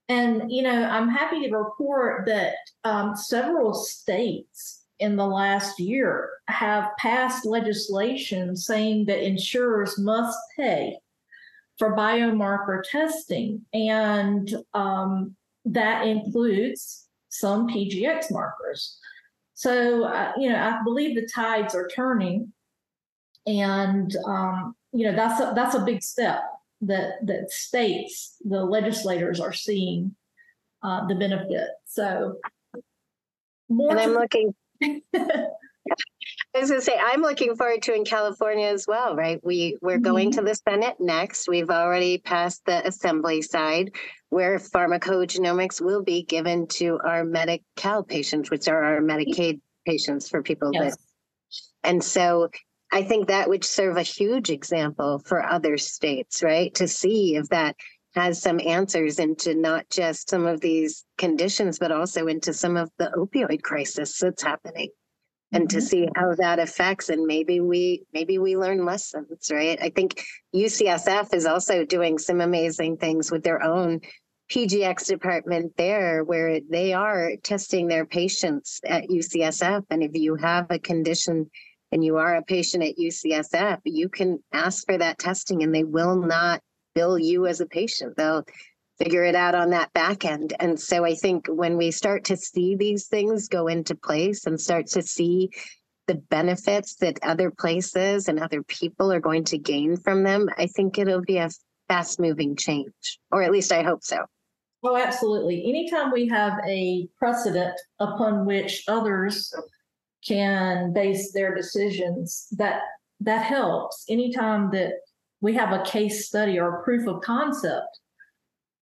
And, you know, I'm happy to report that um, several states in the last year have passed legislation saying that insurers must pay for biomarker testing. And um, that includes some PGX markers. So, uh, you know, I believe the tides are turning. And, um, you know, that's a, that's a big step that that states the legislators are seeing uh, the benefit. So more. And I'm to- looking, I was gonna say, I'm looking forward to in California as well, right? We, we're going to mm-hmm. the Senate next. We've already passed the assembly side where pharmacogenomics will be given to our Medi-Cal patients, which are our Medicaid patients for people that yes. And so I think that would serve a huge example for other states, right? To see if that has some answers into not just some of these conditions, but also into some of the opioid crisis that's happening. And to Mhm. see how that affects, and maybe we maybe we learn lessons, right? I think UCSF is also doing some amazing things with their own PGX department there, where they are testing their patients at UCSF. And if you have a condition and you are a patient at UCSF, you can ask for that testing and they will not bill you as a patient. They'll figure it out on that back end. And so I think when we start to see these things go into place and start to see the benefits that other places and other people are going to gain from them, I think it'll be a fast moving change, or at least I hope so. Oh, absolutely. Anytime we have a precedent upon which others can base their decisions, that that helps. Anytime that we have a case study or proof of concept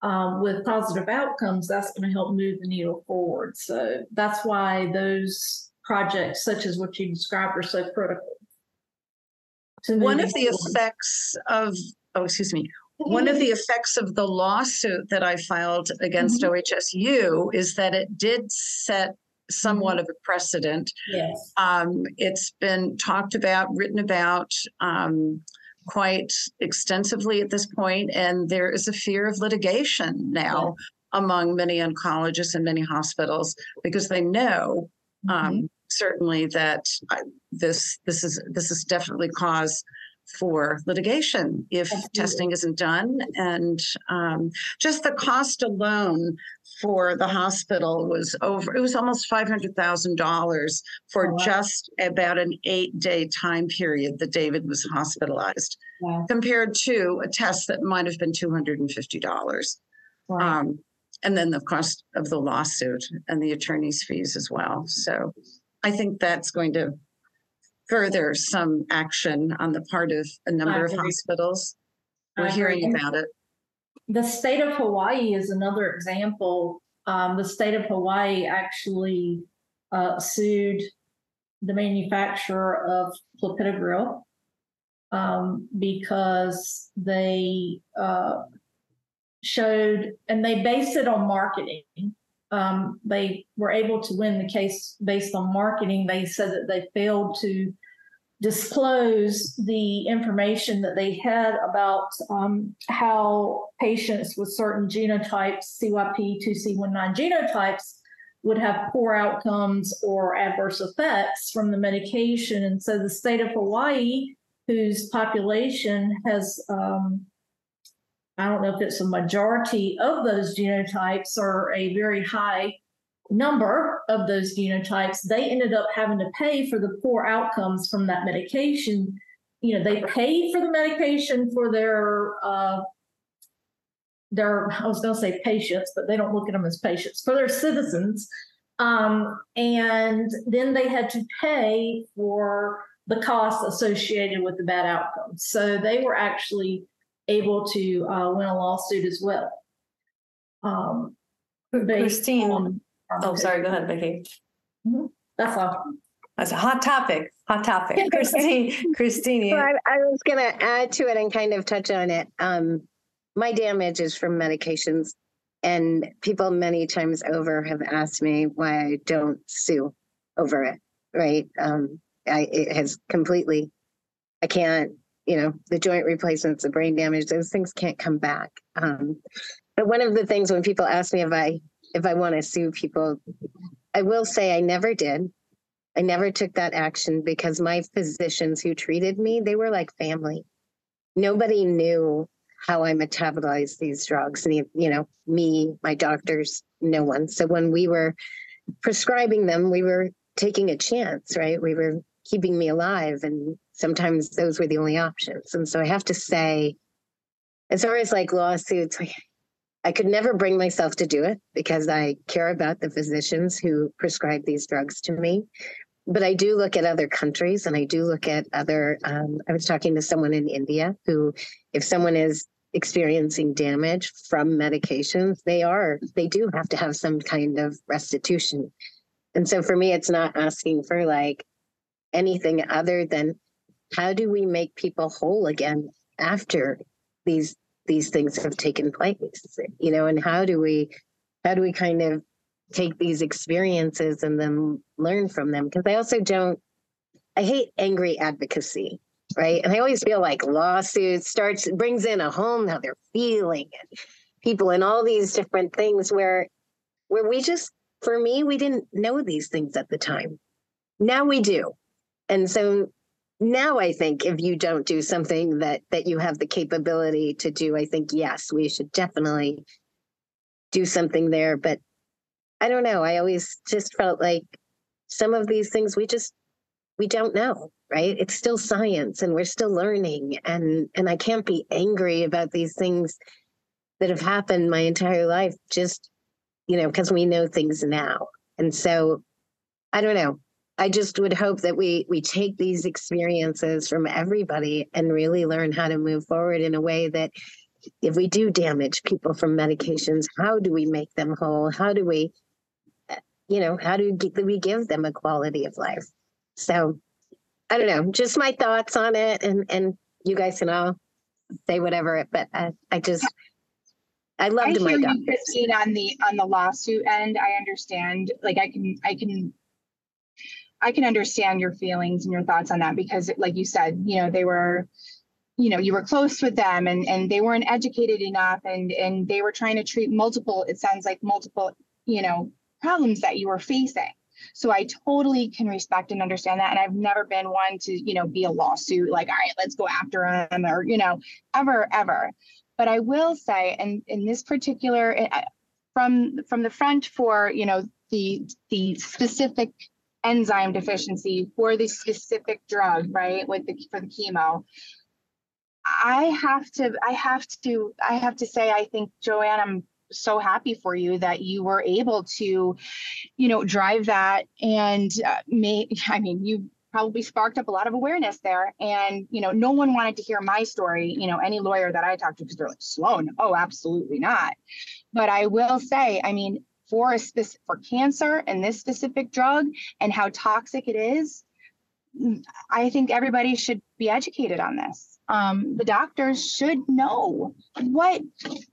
um, with positive outcomes, that's going to help move the needle forward. So that's why those projects, such as what you described, are so critical. One of the forward. effects of, oh, excuse me, one of the effects of the lawsuit that I filed against OHSU is that it did set somewhat of a precedent. yes. Um, it's been talked about, written about um, quite extensively at this point, and there is a fear of litigation now among many oncologists and many hospitals because they know um, certainly that uh, this this is this is definitely cause for litigation if Absolutely. testing isn't done. And um, just the cost alone for the hospital was over it was almost $500000 for Oh, wow. just about an eight day time period that david was hospitalized Wow. compared to a test that might have been $250 Right. um, and then the cost of the lawsuit and the attorney's fees as well. So I think that's going to further some action on the part of a number of hospitals. We're hearing about it. The state of Hawaii is another example. Um, the state of Hawaii actually uh, sued the manufacturer of clopidogrel um, because they uh, showed, and they based it on marketing, um, they were able to win the case based on marketing. They said that they failed to disclose the information that they had about um, how patients with certain genotypes, CYP2C19 genotypes, would have poor outcomes or adverse effects from the medication. And so the state of Hawaii, whose population has, um, I don't know if it's a majority of those genotypes or a very high number of those genotypes, they ended up having to pay for the poor outcomes from that medication. You know, they paid for the medication for their uh, their I was going to say patients, but they don't look at them as patients for their citizens. Um, and then they had to pay for the costs associated with the bad outcomes. So they were actually able to uh, win a lawsuit as well. Um, Christine. On, oh, sorry. Go ahead, Becky. Mm-hmm. That's all. That's a hot topic. Hot topic. Christine. Christine. Well, I, I, was going to add to it and kind of touch on it. Um, my damage is from medications. And people many times over have asked me why I don't sue over it. Right. Um, I, it has completely, I can't, you know, the joint replacements, the brain damage, those things can't come back. Um, but one of the things when people ask me if I, if I want to sue people, I will say I never did. I never took that action because my physicians who treated me, they were like family. Nobody knew how I metabolized these drugs. And, you know, me, my doctors, no one. So when we were prescribing them, we were taking a chance, right? We were keeping me alive. And sometimes those were the only options. And so I have to say, as far as like lawsuits, I could never bring myself to do it because I care about the physicians who prescribe these drugs to me but I do look at other countries and I do look at other. Um, I was talking to someone in India who, if someone is experiencing damage from medications, they are, they do have to have some kind of restitution. And so for me, it's not asking for like anything other than how do we make people whole again after these these things have taken place you know and how do we how do we kind of take these experiences and then learn from them because I also don't I hate angry advocacy, right? And I always feel like lawsuits starts brings in a whole nother feeling and people and all these different things where where we just for me we didn't know these things at the time. Now we do. And so now I think if you don't do something that that you have the capability to do, I think yes, we should definitely do something there. But I don't know. I always just felt like some of these things we just we don't know, right? It's still science and we're still learning and and I can't be angry about these things that have happened my entire life just you know because we know things now. And so I don't know. I just would hope that we we take these experiences from everybody and really learn how to move forward in a way that if we do damage people from medications, how do we make them whole? How do we uh, you know, how do we give them a quality of life? So I don't know, just my thoughts on it. And, and you guys can all say whatever, but I, I just, I loved I my hear you, Christine, on the, on the lawsuit end. I understand, like I can, I can, I can understand your feelings and your thoughts on that because like you said, you know, they were, you know you were close with them and and they weren't educated enough and and they were trying to treat multiple it sounds like multiple you know problems that you were facing. So I totally can respect and understand that. And I've never been one to, you know, be a lawsuit like, all right, let's go after them or, you know, ever, ever. But I will say, and in this particular, eh, from from the front for, you know, the the specific enzyme deficiency for the specific drug, right, with the for the chemo. I have to, I have to, I have to say, I think Joanne, I'm so happy for you that you were able to, you know, drive that and uh, may, I mean, you probably sparked up a lot of awareness there. And, you know, no one wanted to hear my story, you know, any lawyer that I talked to, because they're like, Sloan, oh, absolutely not. But I will say, I mean, for a specific for cancer and this specific drug and how toxic it is, I think everybody should be educated on this. Um, the doctors should know what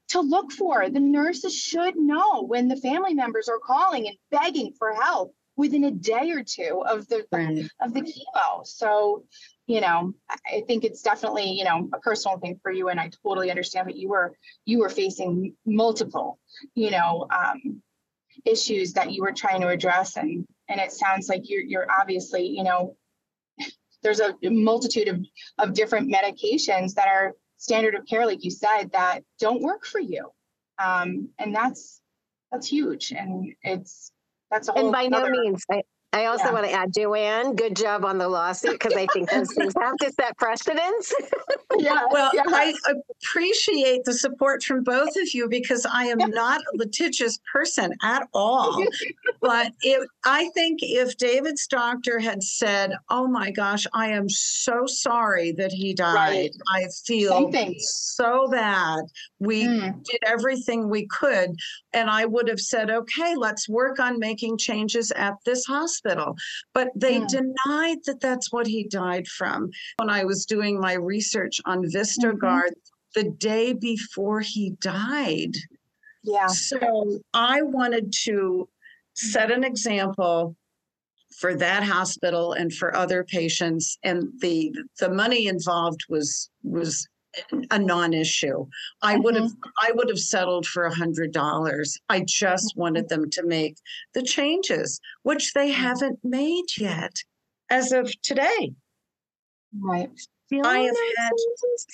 to look for. The nurses should know when the family members are calling and begging for help within a day or two of the Right. of the chemo. So, you know, I I think it's definitely, you know, a personal thing for you. And I totally understand that you were you were facing multiple, you know, um, issues that you were trying to address. And and it sounds like you're you're obviously, you know, there's a multitude of of different medications that are standard of care, like you said, that don't work for you. Um, and that's that's huge. And it's that's a whole And by no means, I, I also Yeah. want to add, Joanne, good job on the lawsuit because I think those things have to set precedents. yeah, Well, yeah. I appreciate the support from both of you because I am not a litigious person at all. But if I think if David's doctor had said, "Oh my gosh, I am so sorry that he died. Right. I feel so bad. We Mm. did everything we could." And I would have said, "Okay, let's work on making changes at this hospital." But they Mm. denied that that's what he died from. When I was doing my research on Vistogard the day before he died. yeah. So I wanted to set an example for that hospital and for other patients and the the money involved was was a non-issue. I would have I would have settled for a hundred dollars. I just wanted them to make the changes, which they haven't made yet as of today. Right. I have had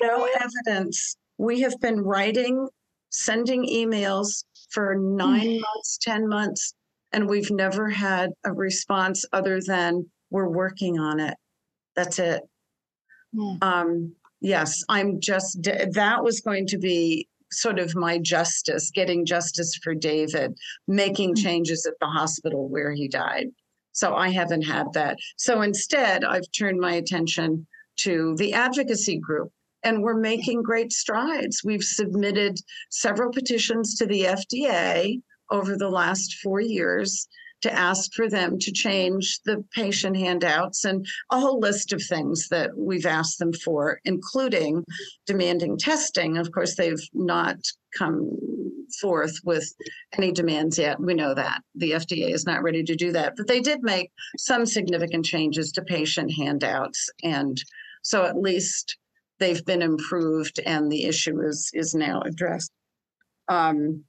no evidence. We have been writing, sending emails for nine months, 10 months, and we've never had a response other than we're working on it. That's it. Hmm. Um, yes, I'm just, that was going to be sort of my justice, getting justice for David, making mm. changes at the hospital where he died. So I haven't had that. So instead, I've turned my attention to the advocacy group, and we're making great strides. We've submitted several petitions to the FDA over the last four years to ask for them to change the patient handouts and a whole list of things that we've asked them for, including demanding testing. Of course, they've not come forth with any demands yet. We know that the FDA is not ready to do that, but they did make some significant changes to patient handouts. And so at least they've been improved and the issue is, is now addressed. Um,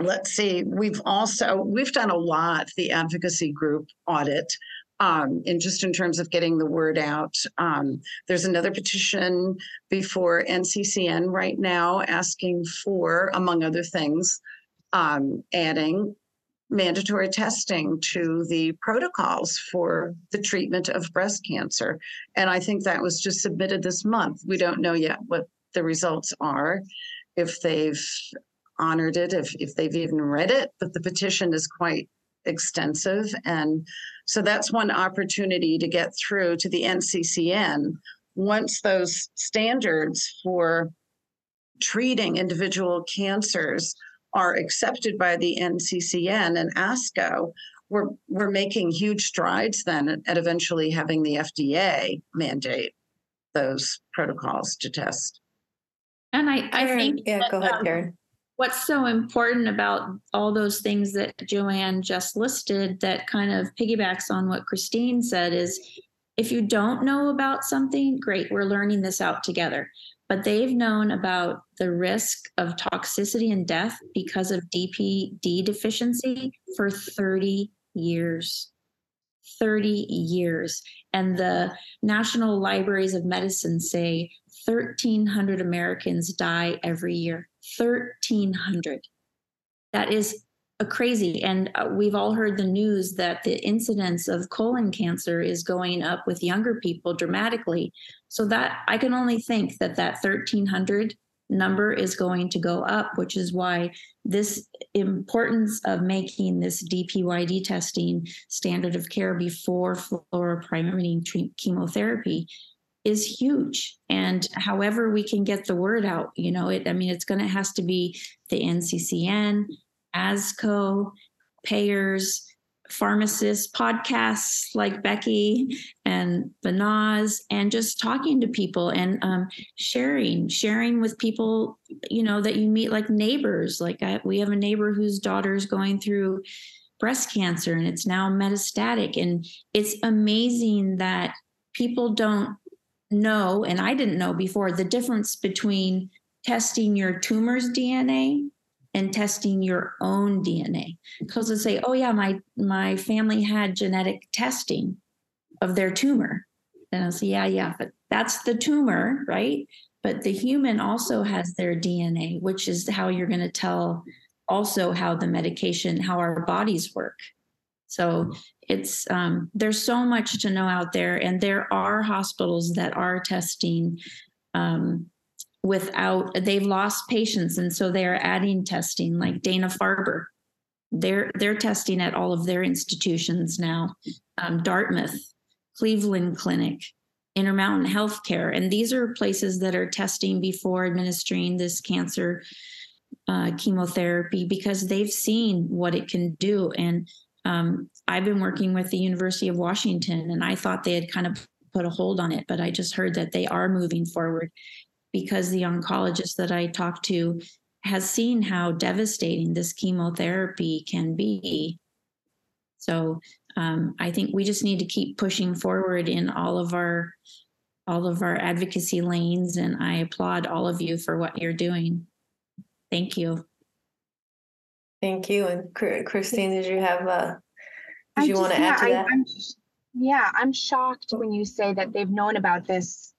let's see, we've also, we've done a lot, the advocacy group audit. Um, and just in terms of getting the word out, um, there's another petition before NCCN right now asking for, among other things, um, adding mandatory testing to the protocols for the treatment of breast cancer. And I think that was just submitted this month. We don't know yet what the results are, if they've honored it, if, if they've even read it, but the petition is quite extensive. And so that's one opportunity to get through to the NCCN. Once those standards for treating individual cancers are accepted by the NCCN and ASCO, we're, we're making huge strides then at, at eventually having the FDA mandate those protocols to test. And I, I think yeah, that, go ahead, um, Karen. What's so important about all those things that Joanne just listed that kind of piggybacks on what Christine said is if you don't know about something, great, we're learning this out together. But they've known about the risk of toxicity and death because of DPD deficiency for 30 years. 30 years. And the National Libraries of Medicine say 1,300 Americans die every year. 1,300. That is a crazy. And uh, we've all heard the news that the incidence of colon cancer is going up with younger people dramatically. So that I can only think that that 1,300 number is going to go up, which is why this importance of making this DPYD testing standard of care before fluoropyrimidine chemotherapy is huge. And however we can get the word out, you know, it, I mean, it's going to has to be the NCCN, ASCO, payers, pharmacists, podcasts like Becky and Behnaz, and just talking to people and um, sharing, sharing with people, you know, that you meet like neighbors. Like I, we have a neighbor whose daughter is going through breast cancer and it's now metastatic. And it's amazing that people don't know, and I didn't know before, the difference between testing your tumor's DNA and testing your own DNA. Because they say, oh yeah, my my family had genetic testing of their tumor. And I'll say, yeah, yeah, but that's the tumor, right? But the human also has their DNA, which is how you're going to tell also how the medication, how our bodies work. So it's um, there's so much to know out there, and there are hospitals that are testing um, without they've lost patients and so they're adding testing like dana-farber. They're they're testing at all of their institutions now um, dartmouth cleveland clinic intermountain healthcare and these are places that are testing before administering this cancer uh, chemotherapy because they've seen what it can do and um, i've been working with the university of washington and i thought they had kind of put a hold on it but i just heard that they are moving forward because the oncologist that I talked to has seen how devastating this chemotherapy can be. So um, I think we just need to keep pushing forward in all of our all of our advocacy lanes, and I applaud all of you for what you're doing. Thank you. Thank you. And Christine, did you have uh, did you just, want to yeah, add to I, that? I'm, yeah, I'm shocked when you say that they've known about this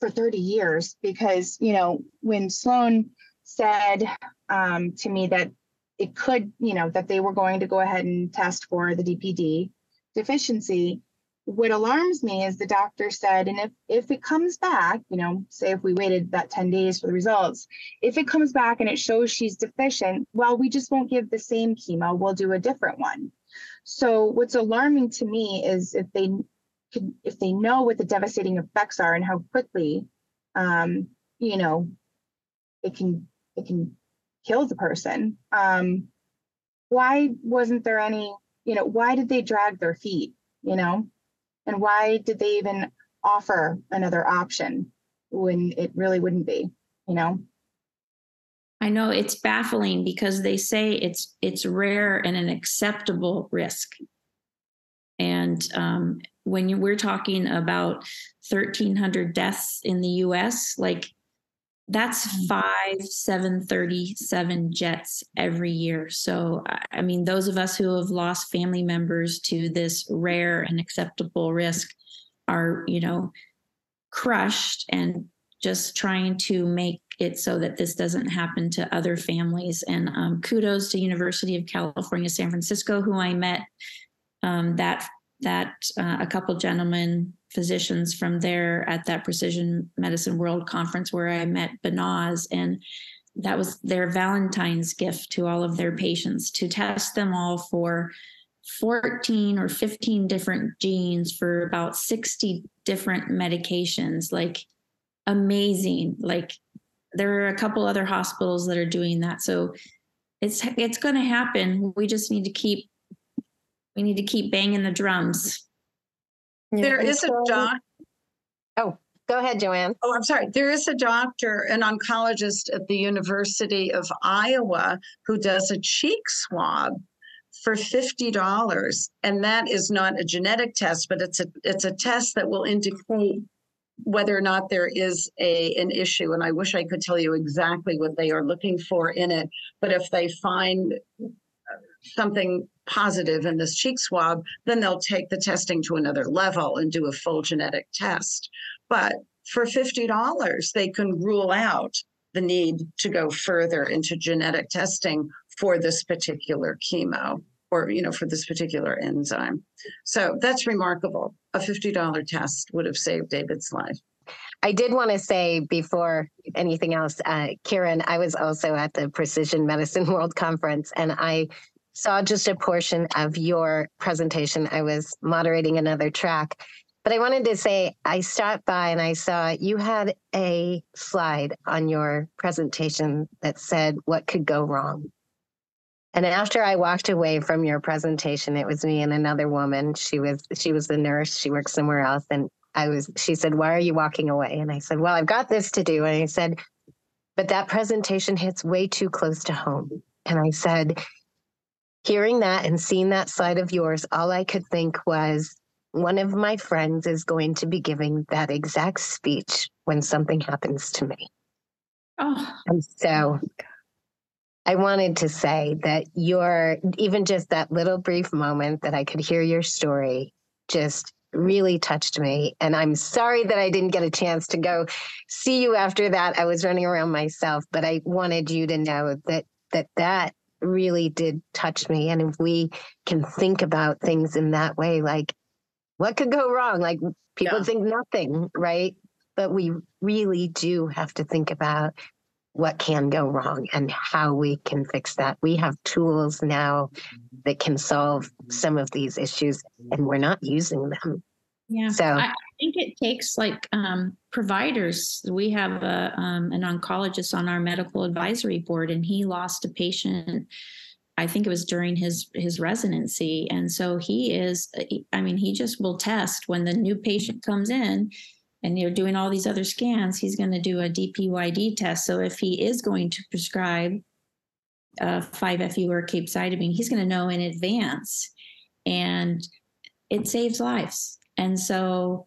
for 30 years because, you know, when Sloan said um, to me that it could, you know, that they were going to go ahead and test for the DPD deficiency, what alarms me is the doctor said, and if if it comes back, you know, say if we waited that 10 days for the results, if it comes back and it shows she's deficient, well, we just won't give the same chemo, we'll do a different one. So what's alarming to me is if they can, if they know what the devastating effects are and how quickly, um, you know, it can it can kill the person. Um, why wasn't there any? You know, why did they drag their feet? You know, and why did they even offer another option when it really wouldn't be? You know. I know it's baffling because they say it's it's rare and an acceptable risk. And um, when you, we're talking about 1,300 deaths in the US, like that's mm-hmm. five 737 jets every year. So, I mean, those of us who have lost family members to this rare and acceptable risk are, you know, crushed and just trying to make it so that this doesn't happen to other families. And um, kudos to University of California, San Francisco, who I met um, that that uh, a couple gentlemen physicians from there at that precision medicine world conference where i met Behnaz and that was their valentine's gift to all of their patients to test them all for 14 or 15 different genes for about 60 different medications. Like amazing. Like there are a couple other hospitals that are doing that. So it's it's going to happen. We just need to keep we need to keep banging the drums. There is a doc. Oh, go ahead, Joanne. Oh, I'm sorry. There is a doctor, an oncologist at the University of Iowa who does a cheek swab for $50 and that is not a genetic test but it's a it's a test that will indicate whether or not there is a an issue and i wish i could tell you exactly what they are looking for in it but if they find something positive in this cheek swab, then they'll take the testing to another level and do a full genetic test. But for $50, they can rule out the need to go further into genetic testing for this particular chemo or you know for this particular enzyme. So that's remarkable. A $50 test would have saved david's life. I did want to say before anything else, uh, Karen, I was also at the Precision Medicine World Conference and I saw just a portion of your presentation. I was moderating another track, but I wanted to say I stopped by and I saw you had a slide on your presentation that said what could go wrong. And after I walked away from your presentation, it was me and another woman. She was she was the nurse. She worked somewhere else, and I was. She said, "Why are you walking away?" And I said, "Well, I've got this to do." And I said, "But that presentation hits way too close to home." And I said, hearing that and seeing that side of yours, all I could think was, one of my friends is going to be giving that exact speech when something happens to me. Oh, And so I wanted to say that your, even just that little brief moment that I could hear your story just really touched me. And I'm sorry that I didn't get a chance to go see you after that. I was running around myself, but I wanted you to know that that that really did touch me. And if we can think about things in that way, like what could go wrong? Like people Yeah. think nothing, right? But we really do have to think about what can go wrong and how we can fix that. We have tools now that can solve mm-hmm. some of these issues, and we're not using them. Yeah. So, I think it takes like um, providers. We have a, um, an oncologist on our medical advisory board, and he lost a patient. I think it was during his his residency, and so he is. I mean, he just will test when the new patient comes in, and you're doing all these other scans. He's going to do a DPYD test. So if he is going to prescribe uh, 5FU or capecitabine, he's going to know in advance, and it saves lives. And so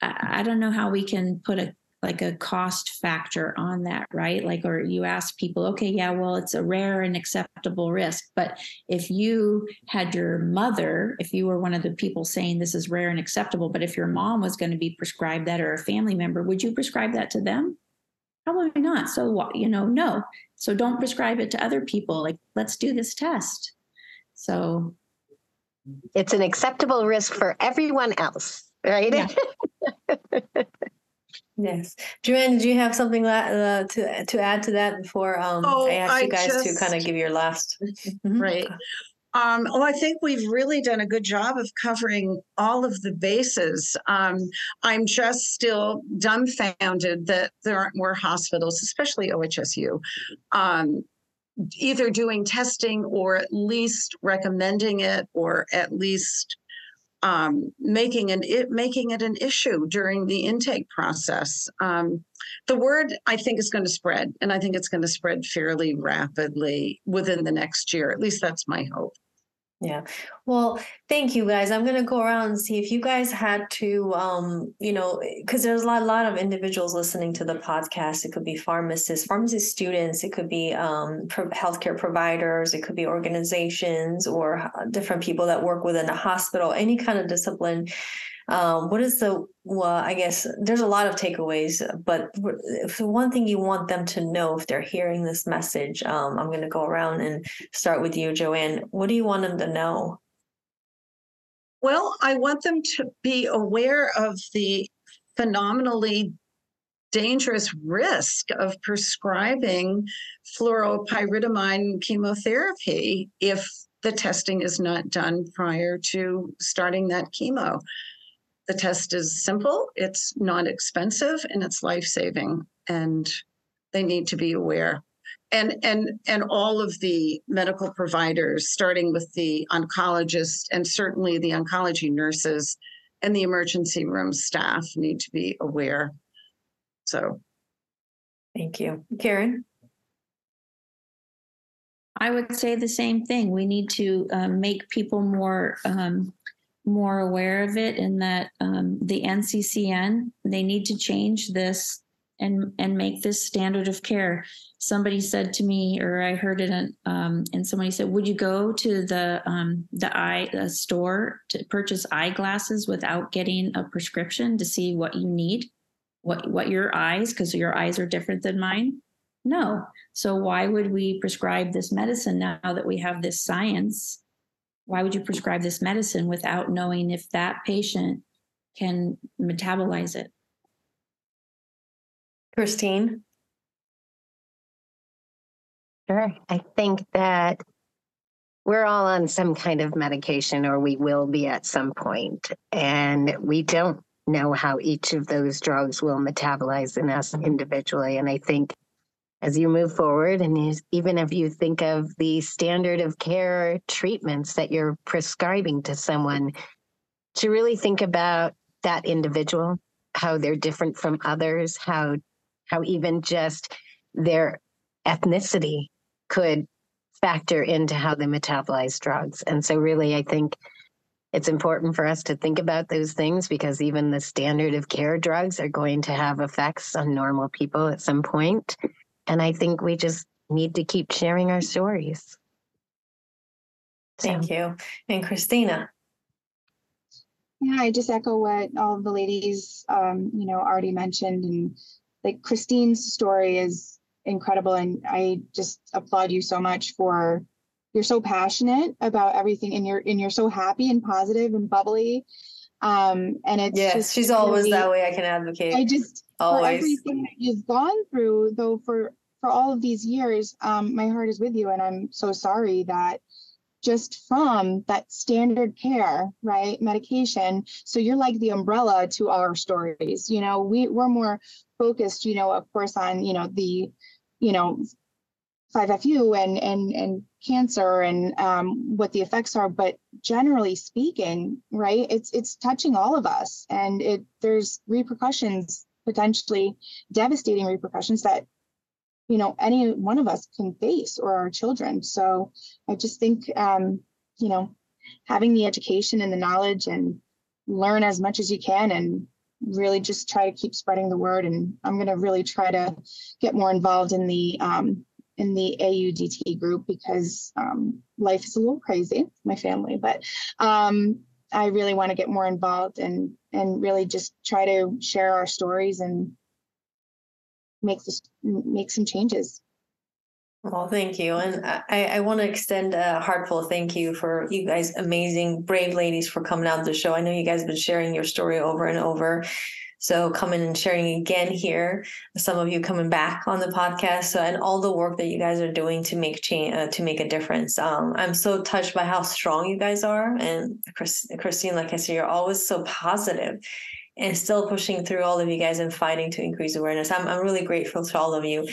I, I don't know how we can put a like a cost factor on that, right? Like, or you ask people, okay, yeah, well, it's a rare and acceptable risk. But if you had your mother, if you were one of the people saying this is rare and acceptable, but if your mom was going to be prescribed that or a family member, would you prescribe that to them? Probably not. So, you know, no. So don't prescribe it to other people. Like, let's do this test. So, it's an acceptable risk for everyone else, right? Yeah. Yes. Joanne, did you have something la- uh, to to add to that before um, Oh, I asked I you guys to kind of give your last? Right. Um, well, I think we've really done a good job of covering all of the bases. Um, I'm just still dumbfounded that there aren't more hospitals, especially OHSU, um, either doing testing or at least recommending it or at least um, making an it making it an issue during the intake process. Um, the word I think is going to spread, and I think it's going to spread fairly rapidly within the next year. At least that's my hope. Yeah. Well, thank you guys. I'm gonna go around and see if you guys had to, um, you know, because there's a lot, lot of individuals listening to the podcast. It could be pharmacists, pharmacy students. It could be um, pro- healthcare providers. It could be organizations or uh, different people that work within a hospital. Any kind of discipline. Um, what is the well? I guess there's a lot of takeaways, but if the one thing you want them to know if they're hearing this message, um, I'm going to go around and start with you, Joanne. What do you want them to know? Well, I want them to be aware of the phenomenally dangerous risk of prescribing fluoropyrimidine chemotherapy if the testing is not done prior to starting that chemo. The test is simple, it's not expensive, and it's life-saving, and they need to be aware. And and and all of the medical providers, starting with the oncologist and certainly the oncology nurses and the emergency room staff need to be aware. So Thank you. Karen? I would say the same thing. We need to um, make people more um, more aware of it, and that um, the NCCN they need to change this and and make this standard of care. Somebody said to me, or I heard it, in, um, and somebody said, "Would you go to the um, the eye uh, store to purchase eyeglasses without getting a prescription to see what you need, what what your eyes, because your eyes are different than mine?" No. So why would we prescribe this medicine now that we have this science? Why would you prescribe this medicine without knowing if that patient can metabolize it? Christine? Sure. I think that we're all on some kind of medication, or we will be at some point, and we don't know how each of those drugs will metabolize in us individually. And I think as you move forward and you, even if you think of the standard of care treatments that you're prescribing to someone to really think about that individual how they're different from others how how even just their ethnicity could factor into how they metabolize drugs. And so really i think it's important for us to think about those things because even the standard of care drugs are going to have effects on normal people at some point and I think we just need to keep sharing our stories. Thank so. you. And Christina. Yeah, I just echo what all the ladies, um, you know, already mentioned, and like Christine's story is incredible, and I just applaud you so much for you're so passionate about everything, and you're and you're so happy and positive and bubbly, um, and it's yes, she's really, always that way. I can advocate. I just Always. everything that you've gone through, though, for for all of these years, um, my heart is with you, and I'm so sorry that just from that standard care, right, medication. So you're like the umbrella to our stories. You know, we we're more focused, you know, of course, on you know the, you know, 5FU and and and cancer and um, what the effects are. But generally speaking, right, it's it's touching all of us, and it there's repercussions potentially devastating repercussions that you know any one of us can face or our children so i just think um, you know having the education and the knowledge and learn as much as you can and really just try to keep spreading the word and i'm going to really try to get more involved in the um, in the audt group because um, life is a little crazy my family but um, I really want to get more involved and and really just try to share our stories and make this make some changes. Well, thank you. And I, I want to extend a heartfelt thank you for you guys, amazing, brave ladies, for coming out to the show. I know you guys have been sharing your story over and over. So coming and sharing again here, some of you coming back on the podcast, so, and all the work that you guys are doing to make change, uh, to make a difference. Um, I'm so touched by how strong you guys are, and Chris, Christine, like I said, you're always so positive and still pushing through all of you guys and fighting to increase awareness. I'm I'm really grateful to all of you.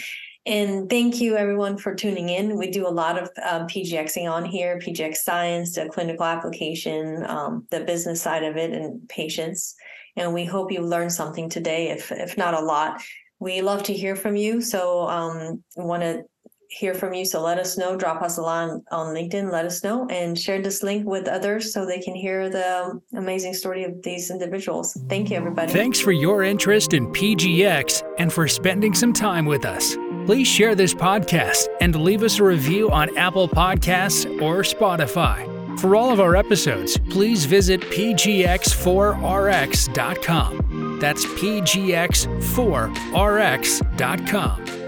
And thank you everyone for tuning in. We do a lot of um, PGXing on here, PGX science, the clinical application, um, the business side of it, and patients. And we hope you learned something today, if if not a lot. We love to hear from you. So um, want to hear from you. So let us know. Drop us a line on LinkedIn. Let us know and share this link with others so they can hear the amazing story of these individuals. Thank you, everybody. Thanks for your interest in PGX and for spending some time with us. Please share this podcast and leave us a review on Apple Podcasts or Spotify. For all of our episodes, please visit pgx4rx.com. That's pgx4rx.com.